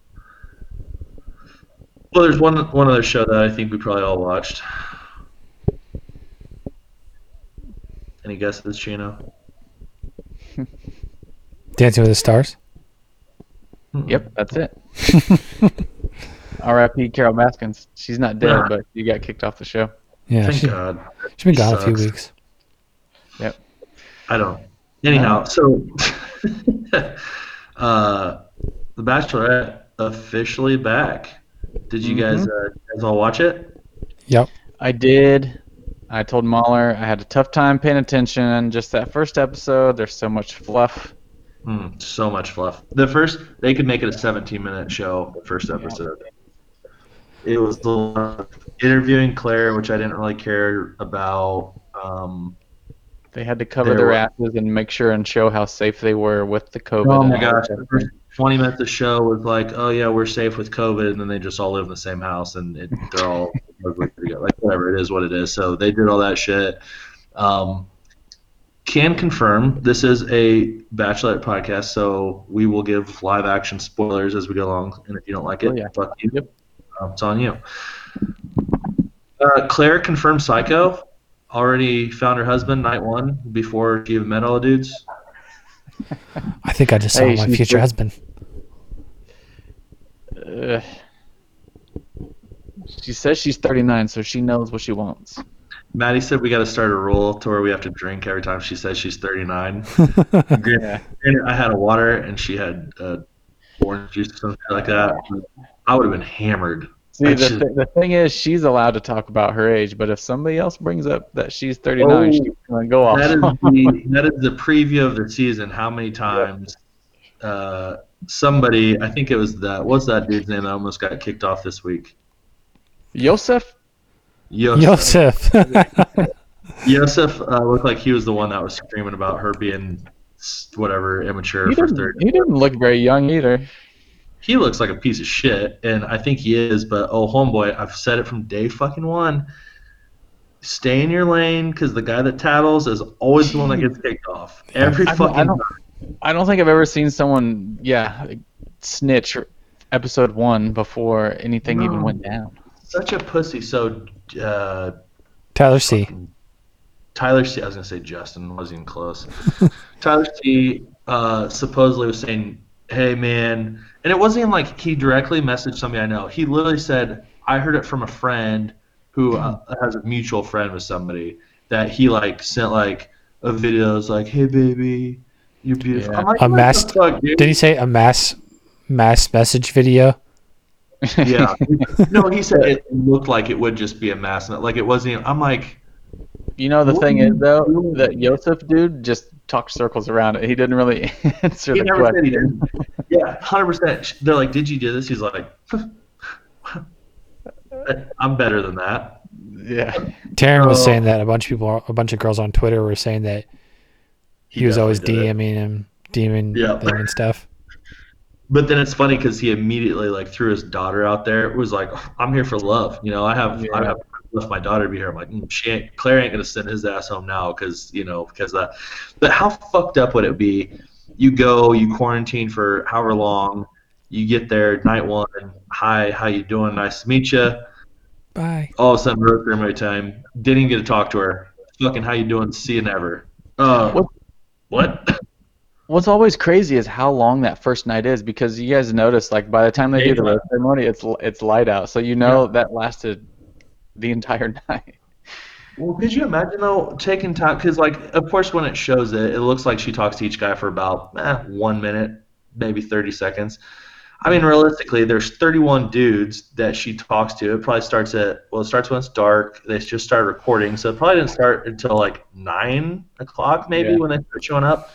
well, there's one one other show that I think we probably all watched. Any guesses, Chino? dancing with the stars Yep, that's it. R.I.P. Carole Baskins. She's not dead, but you got kicked off the show. yeah Thank she, God. she's been gone a few sucks. weeks I don't. Anyhow, so uh, the Bachelorette officially back. Did you guys Mm-hmm. uh, you guys all watch it? yep I did. I told Mahler I had a tough time paying attention. Just that first episode, there's so much fluff. Mm, so much fluff. The first, they could make it a 17 minute show. The first episode. It was the interviewing Claire, which I didn't really care about. Um, They had to cover their were- asses and make sure and show how safe they were with the COVID. oh my gosh, the first 20 minutes of the show was like, oh yeah, we're safe with COVID, and then they just all live in the same house, and it, they're all like whatever it is, what it is. So they did all that shit. Um, can confirm this is a Bachelorette podcast, so we will give live action spoilers as we go along. And if you don't like it, Oh, yeah. fuck you. Yep. Um, it's on you. Uh, Claire confirmed Psycho. Already found her husband night one before she even met all the dudes. i think i just saw Hey, my she's future good. husband Ugh. She says she's 39, so she knows what she wants. Maddie said we got to start a rule to where we have to drink every time she says she's 39. Granted, I had a water and she had uh, orange juice or something like that. I would have been hammered. See, the, should- th- the thing is, she's allowed to talk about her age, but if somebody else brings up that she's 39, Oh, she's going to go off. That is the that is the preview of the season. How many times uh, somebody. I think it was that. What's that dude's name that almost got kicked off this week? Yosef? Yosef. Yosef. Yosef uh, looked like he was the one that was screaming about her being whatever immature He for thirty. he didn't look very young either. He looks like a piece of shit, and I think he is. But oh, homeboy, I've said it from day fucking one. Stay in your lane, because the guy that tattles is always the one that gets kicked off every I don't- fucking I don't- time. I don't think I've ever seen someone, yeah, snitch episode one before anything even went down. Such a pussy. So, uh, Tyler C. Tyler C. I was gonna say Justin wasn't even close. Tyler C. Uh, supposedly was saying, "Hey man," and it wasn't even like he directly messaged somebody I know. He literally said, "I heard it from a friend who uh, has a mutual friend with somebody that he like sent like a video. It's like, "Hey baby, you're beautiful." Yeah. I'm like, A mass. fuck. Did he say a mass mass message video? Yeah. no, he said it looked like it would just be a mass. Like it wasn't. Even, I'm like, You know, the thing is, though, doing? that Yosef dude just talked circles around it. He didn't really answer he the never said he question. Did. Yeah, hundred percent. They're like, "Did you do this?" He's like, "I'm better than that." Yeah. Taryn was Oh. saying that a bunch of people, a bunch of girls on Twitter were saying that he, was always definitely did it. DMing him, DMing Yeah. them and stuff. But then it's funny because he immediately like threw his daughter out there. It was like, "I'm here for love." You know, I have I have left my daughter to be here. I'm like, mm, she ain't Clare ain't gonna send his ass home now because you know because that. But how fucked up would it be? You go, you quarantine for however long. You get there night one. Hi, how you doing? Nice to meet you. Bye. all of a sudden broke her my time. Didn't even get to talk to her. Fucking how you doing? See you never. Uh, What- what? What's always crazy is how long that first night is because you guys notice, like, by the time they do the ceremony, it's it's light out, so you know that lasted the entire night. Well, could you imagine though taking time? Because like, of course, when it shows it, it looks like she talks to each guy for about eh, one minute, maybe thirty seconds. I mean, realistically, there's 31 dudes that she talks to. It probably starts at well, it starts when it's dark. They just started recording, so it probably didn't start until like nine o'clock, maybe Yeah. when they start showing up.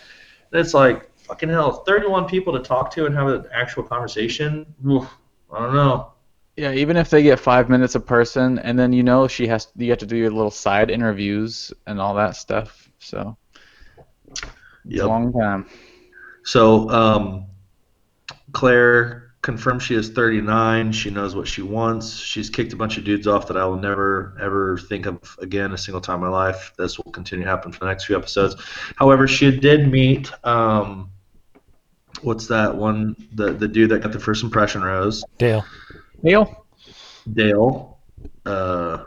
And it's like fucking hell, 31 people to talk to and have an actual conversation. Oof, I don't know. Yeah, even if they get five minutes a person, and then you know she has, you have to do your little side interviews and all that stuff. So it's Yep. a long time. So um, Clare confirms she is 39. She knows what she wants. She's kicked a bunch of dudes off that I will never ever think of again a single time in my life. This will continue to happen for the next few episodes. However, she did meet um, what's that one? The the dude that got the first impression rose. Dale. Neil? Dale. Uh,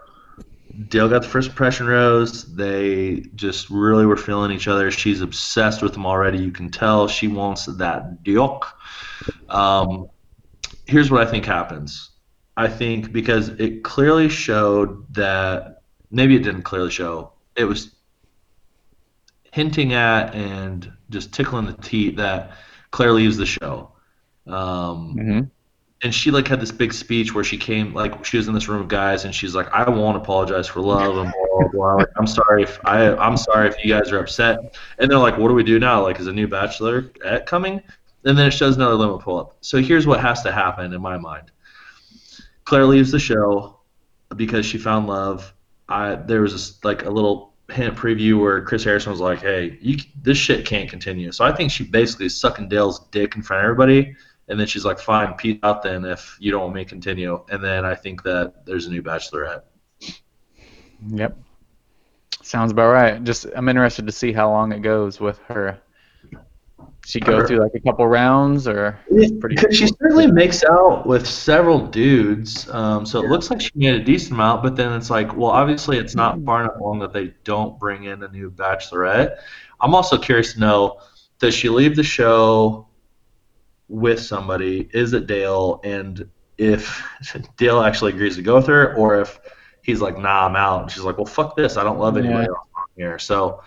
Dale got the first impression rose. They just really were feeling each other. She's obsessed with him already. You can tell she wants that Duke. Um, here's what I think happens. I think because it clearly showed that maybe it didn't clearly show. It was hinting at and just tickling the teeth that Clare leaves the show. Um, hmm and she like had this big speech where she came like she was in this room of guys and she's like I won't apologize for love and blah blah blah. Like, I'm sorry if I I'm sorry if you guys are upset. And they're like, what do we do now? Like, is a new Bachelor coming? And then it shows another limo pull up. So here's what has to happen in my mind. Clare leaves the show because she found love. I there was this, like a little hint preview where Chris Harrison was like, "Hey, you, this shit can't continue." So I think she basically is sucking Dale's dick in front of everybody, and then she's like, "Fine, peace out then if you don't want me to continue." And then I think that there's a new Bachelorette. Yep. Sounds about right. Just I'm interested to see how long it goes with her. She go through like a couple rounds, or pretty. She certainly makes out with several dudes, um, so it looks like she made a decent amount. But then it's like, well, obviously it's not far enough along that they don't bring in a new Bachelorette. I'm also curious to know: Does she leave the show with somebody? Is it Dale? And if Dale actually agrees to go with her, or if he's like, nah, I'm out, and she's like, well, fuck this, I don't love anybody Yeah. else here. So,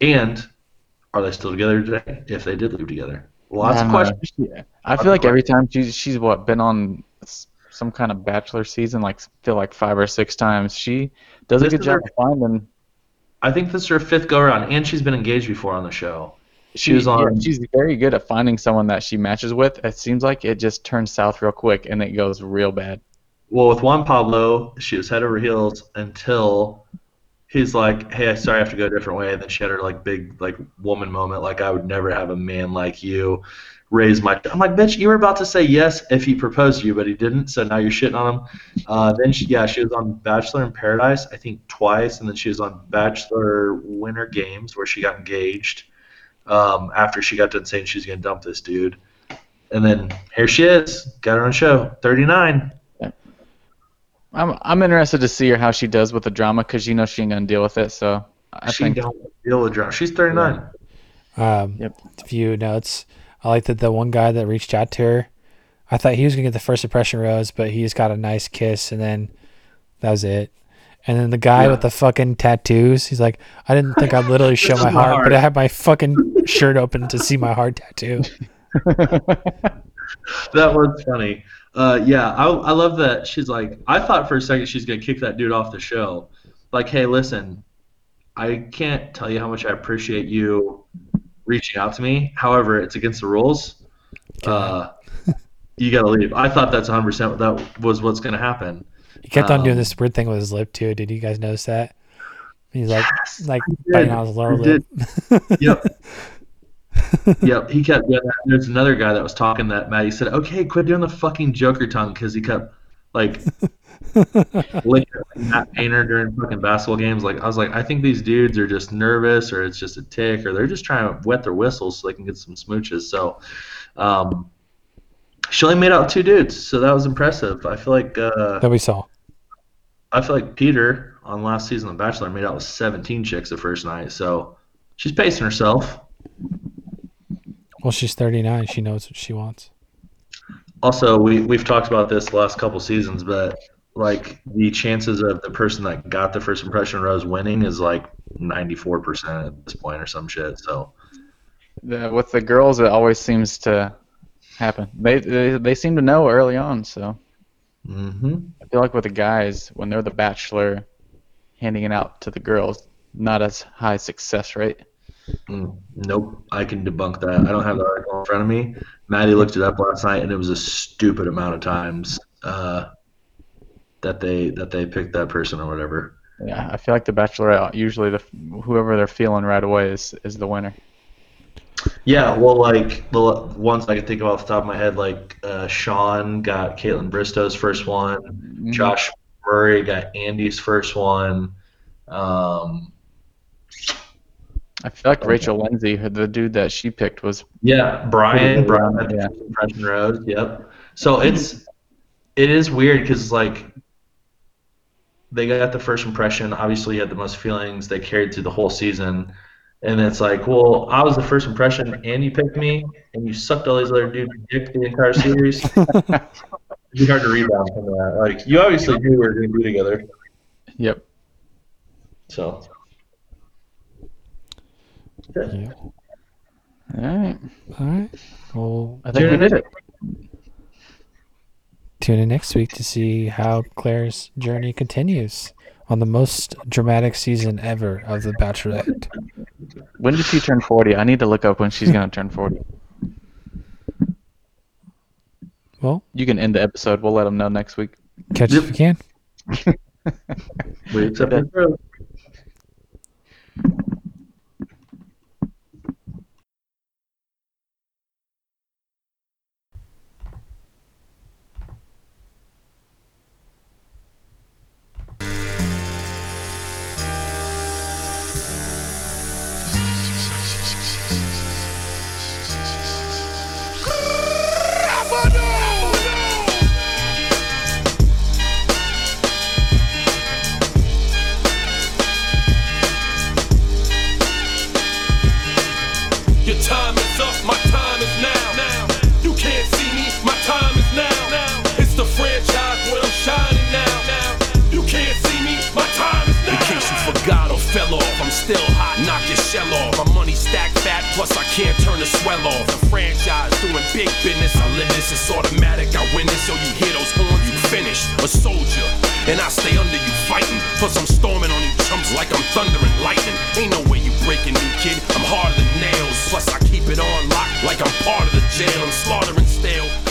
and are they still together today? If they did leave together, lots of questions. She- I feel like every time she's she's what been on some kind of bachelor season, like feel like five or six times. She does a This good is job her- finding. I think this is her fifth go around, and she's been engaged before on the show. She was yeah, on- she's very good at finding someone that she matches with. It seems like it just turns south real quick and it goes real bad. Well, with Juan Pablo, she was head over heels until he's like, "Hey, I sorry, I have to go a different way." And then she had her like big like woman moment, like I would never have a man like you raise my. I'm like, bitch, you were about to say yes if he proposed to you, but he didn't. So now you're shitting on him. Uh, then she, yeah, she was on Bachelor in Paradise, I think twice, and then she was on Bachelor Winter Games where she got engaged. Um, after she got done saying she's gonna dump this dude, and then here she is, got her own show, 39. I'm I'm interested to see her how she does with the drama because you know she ain't gonna deal with it. So I she think don't deal with drama. She's 39. Um, Yep. A Few notes. I like that the one guy that reached out to her. I thought he was gonna get the first impression rose, but he just got a nice kiss, and then that was it. And then the guy Yeah. with the fucking tattoos, he's like, I didn't think I'd literally show my my heart, heart." but I had my fucking shirt open to see my heart tattoo. That was funny. Uh, yeah, I, I love that she's like. I thought for a second she's gonna kick that dude off the show. Like, hey, listen, I can't tell you how much I appreciate you reaching out to me. However, it's against the rules. Uh, you gotta leave. I thought that's 100 percent that was what's gonna happen. He kept on doing Um, this weird thing with his lip too. Did you guys notice that? He's like, like did. biting on his lower He lip. Yep. yep, he kept doing that. There's another guy that was talking that Matt. He said, "Okay, quit doing the fucking Joker tongue," because he kept like licking Matt Painter during fucking basketball games. Like I was like, I think these dudes are just nervous, or it's just a tick, or they're just trying to wet their whistles so they can get some smooches. So, um, she only made out two dudes, so that was impressive. I feel like uh, that we saw. I feel like Peter on last season of The Bachelor made out with 17 chicks the first night, so she's pacing herself. Well, she's 39. She knows what she wants. Also, we we've talked about this the last couple seasons, but like the chances of the person that got the first impression rose winning is like 94% at this point or some shit. So the, with the girls, it always seems to happen. They, they they seem to know early on. So hmm I feel like with the guys, when they're the bachelor, handing it out to the girls, not as high success rate. Mm, nope, I can debunk that. I don't have the article in front of me. Maddie looked it up last night, and it was a stupid amount of times uh, that they that they picked that person or whatever. Yeah, I feel like the bachelorette usually the whoever they're feeling right away is is the winner. Yeah, well, like the ones I can think of off the top of my head, like uh, Sean got Kaitlyn Bristowe's first one. Mm-hmm. Josh Murray got Andi's first one. Um, I feel like Rachel Lindsay, the dude that she picked, was yeah, Bryan, Bryan yeah. first impression rose. Yep. So it's it is weird because like they got the first impression. Obviously, had the most feelings. They carried through the whole season. And it's like, well, I was the first impression, and you picked me, and you sucked all these other dudes' dick the entire series. It'd be hard to rebound from that. Like, you obviously knew we were going to be together. yep. So, Yeah. All right, All right. Well, I think we did it. tune in next week to see how Clare's journey continues on the most dramatic season ever of The Bachelorette. When did she turn forty? I need to look up when she's gonna turn forty. Well, You can end the episode. We'll let them know next week. catch it if you can. we accept it. still hot. Knock your shell off. My money stacked fat, plus I can't turn the swell off. The franchise doing big business. I live this, it's automatic. I win this, so You hear those horns, you finish A soldier, and I stay under you fighting. Plus I'm storming on you chumps like I'm thunder and lightning. Ain't no way you breaking me, kid. I'm harder than nails. Plus I keep it on lock like I'm part of the jail. I'm slaughtering stale.